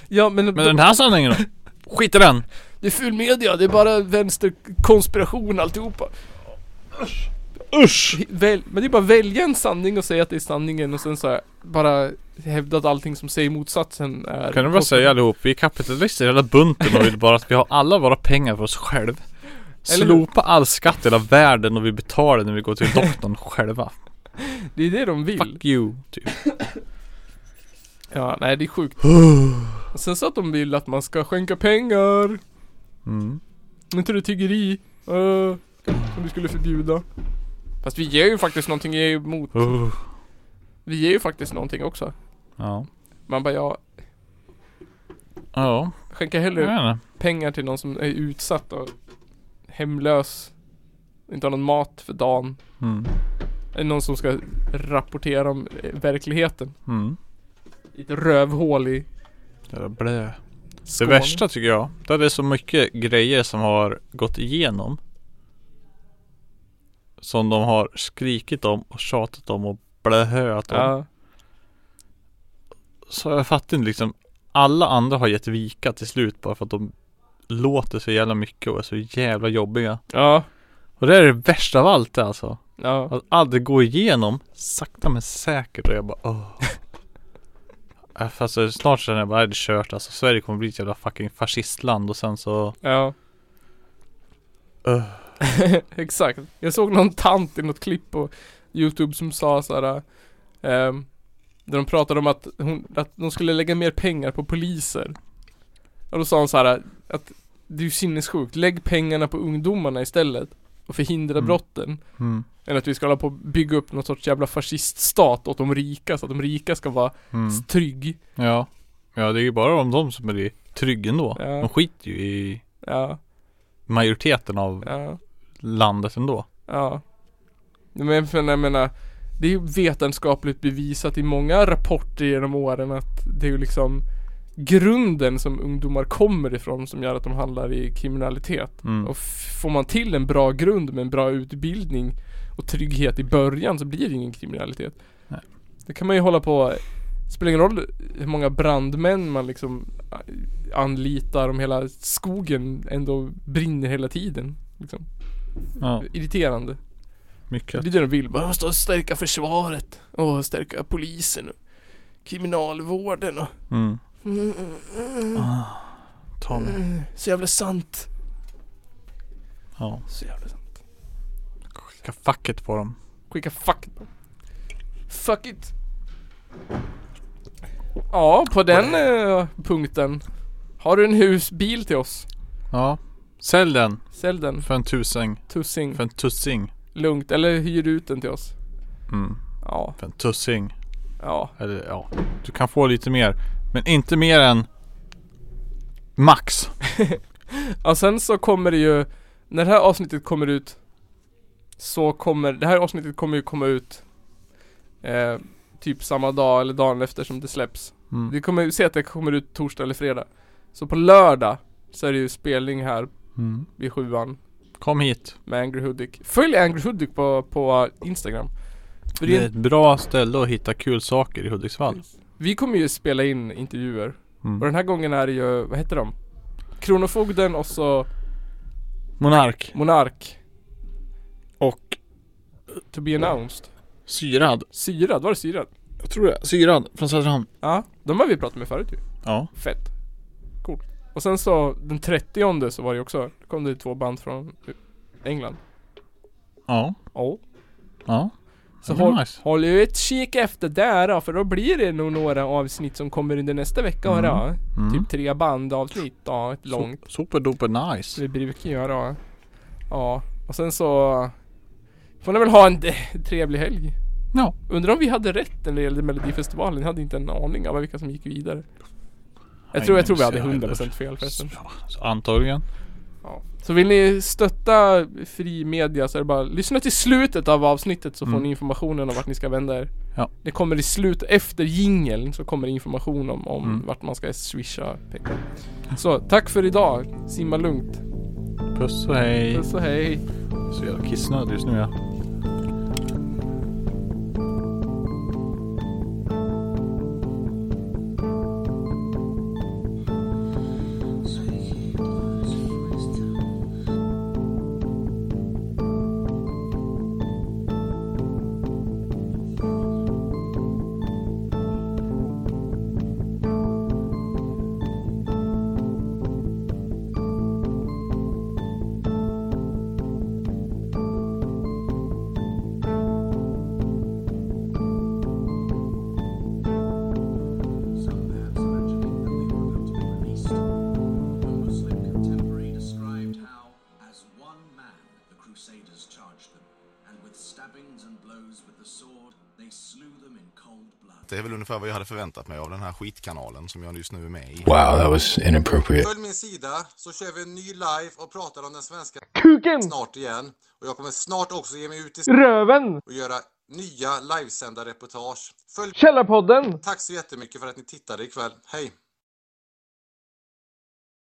Ja men, Men den här sanningen då? Skit i den. det är ful media, det är bara vänsterkonspiration alltihopa. Usch! Väl, men det är bara att välja en sanning och säga att det är sanningen och sen så här, bara hävda att allting som säger motsatsen är Kan du bara säga allihop, vi är kapitalister hela bunten och vill bara att vi har alla våra pengar för oss själv. Eller hur? Slopa all skatt i hela världen och vi betalar när vi går till doktorn *laughs* själva. Det är det de vill. Fuck you, typ. Ja, nej det är sjukt. Och *sighs* sen så att de vill att man ska skänka pengar. Mm. inte det tiggeri? Uh, som vi skulle förbjuda. Fast vi ger ju faktiskt någonting emot. Uh. Vi ger ju faktiskt någonting också. Ja. Man bara ja, Ja, skänka hellre pengar till någon som är utsatt och hemlös. Inte har någon mat för dagen. Mm. Eller någon som ska rapportera om eh, verkligheten. Mm. I ett rövhål i Jävla blä. Det värsta tycker jag, det är så mycket grejer som har gått igenom. Som de har skrikit om och tjatat om och blöhöat om. Ja, Så jag fattar inte liksom Alla andra har gett vika till slut bara för att de Låter så jävla mycket och är så jävla jobbiga. Ja, Och det är det värsta av allt det alltså. Ja. Att aldrig gå igenom Sakta men säkert och jag bara åh. *laughs* Äh, alltså, snart känner jag bara är det kört alltså. Sverige kommer bli ett jävla fucking fascistland och sen så ja. uh, *laughs* Exakt. Jag såg någon tant i något klipp på Youtube som sa såhär ehm, Där de pratade om att, hon, att de skulle lägga mer pengar på poliser Och då sa hon såhär att Det är ju sinnessjukt, lägg pengarna på ungdomarna istället Och förhindra Mm. brotten mm, Än att vi ska hålla på och bygga upp någon sorts jävla fasciststat åt de rika så att de rika ska vara mm. trygg Ja Ja det är ju bara om de som är trygga ändå Ja. De skiter ju i Ja, majoriteten av ja landet ändå Ja. Men för jag menar, det är ju vetenskapligt bevisat i många rapporter genom åren att det är ju liksom grunden som ungdomar kommer ifrån som gör att de handlar i kriminalitet. mm. Och får man till en bra grund med en bra utbildning och trygghet i början så blir det ingen kriminalitet. Nej. Det kan man ju hålla på Spelar ingen roll hur många brandmän man liksom anlitar om hela skogen ändå brinner hela tiden. Liksom. Ja, Irriterande. Det mycket är det de vill. Man måste stärka försvaret och stärka polisen och kriminalvården och mm. mm, mm, ah, Ta mig mm, så jävla sant. Ja Så jävla sant. Skicka facket på dem Skicka fuck it på. Fuck it. Ja, på den eh, punkten. Har du en husbil till oss? Ja Sälj den Sälj den. för en tusing Tussing. För en tussing Lugnt. Eller hyr ut den till oss. mm. Ja. För en tussing Ja. Eller ja Du kan få lite mer Men inte mer än Max *laughs* Ja sen så kommer det ju När det här avsnittet kommer ut Så kommer, det här avsnittet kommer ju komma ut eh, Typ samma dag eller dagen efter som det släpps mm. Vi kommer se att det kommer ut torsdag eller fredag Så på lördag Så är det ju spelning här Mm. vid sjuan. Kom hit. Med Angry Hudik. Följ Angry Hudik på, på Instagram. För Det är, ett bra ställe att hitta kul saker i Hudiksvall. Vi kommer ju spela in intervjuer. Mm. Och den här gången är det ju, vad heter de? Kronofogden och så Monark. Monark. Och To be announced. Syrad. Syrad, var det syrad? Jag tror det, Syrad från Söderhamn. Ja, de har vi pratat med förut ju. Ja. Fett. Och sen så den 30 så var det också, då kom det två band från England. Ja Ja. Ja Så Det håll, nice. håll ju ett kik efter där då, för då blir det nog några avsnitt som kommer under nästa vecka Mm. då. mm. Typ tre bandavsnitt då, ett långt. Su- Superduper nice Vi brukar göra. Ja, och sen så får ni väl ha en *laughs* trevlig helg. Ja Undrar om vi hade rätt när det gällde Melodifestivalen. Jag hade inte en aning av vilka som gick vidare. Jag tror, jag tror vi hade så 100% fel förresten. Så antagligen Ja. Så vill ni stötta fri media så är det bara lyssna till slutet av avsnittet så får Mm. ni informationen om vart ni ska vända er. Ja. Det kommer i slut, efter jingeln så kommer information om, om Mm. vart man ska swisha pengar. Så tack för idag. Simma lugnt. Puss och hej Puss och hej. Så jävla kissnödig just nu ja förväntat mig av den här skitkanalen som jag just nu är med i. Wow, that was inappropriate. Följ min sida så kör vi en ny live och pratar om den svenska Kuken! snart igen. Och jag kommer snart också ge mig ut i Röven! och göra nya livesända reportage. Följ Källarpodden! Tack så jättemycket för att ni tittade ikväll. Hej!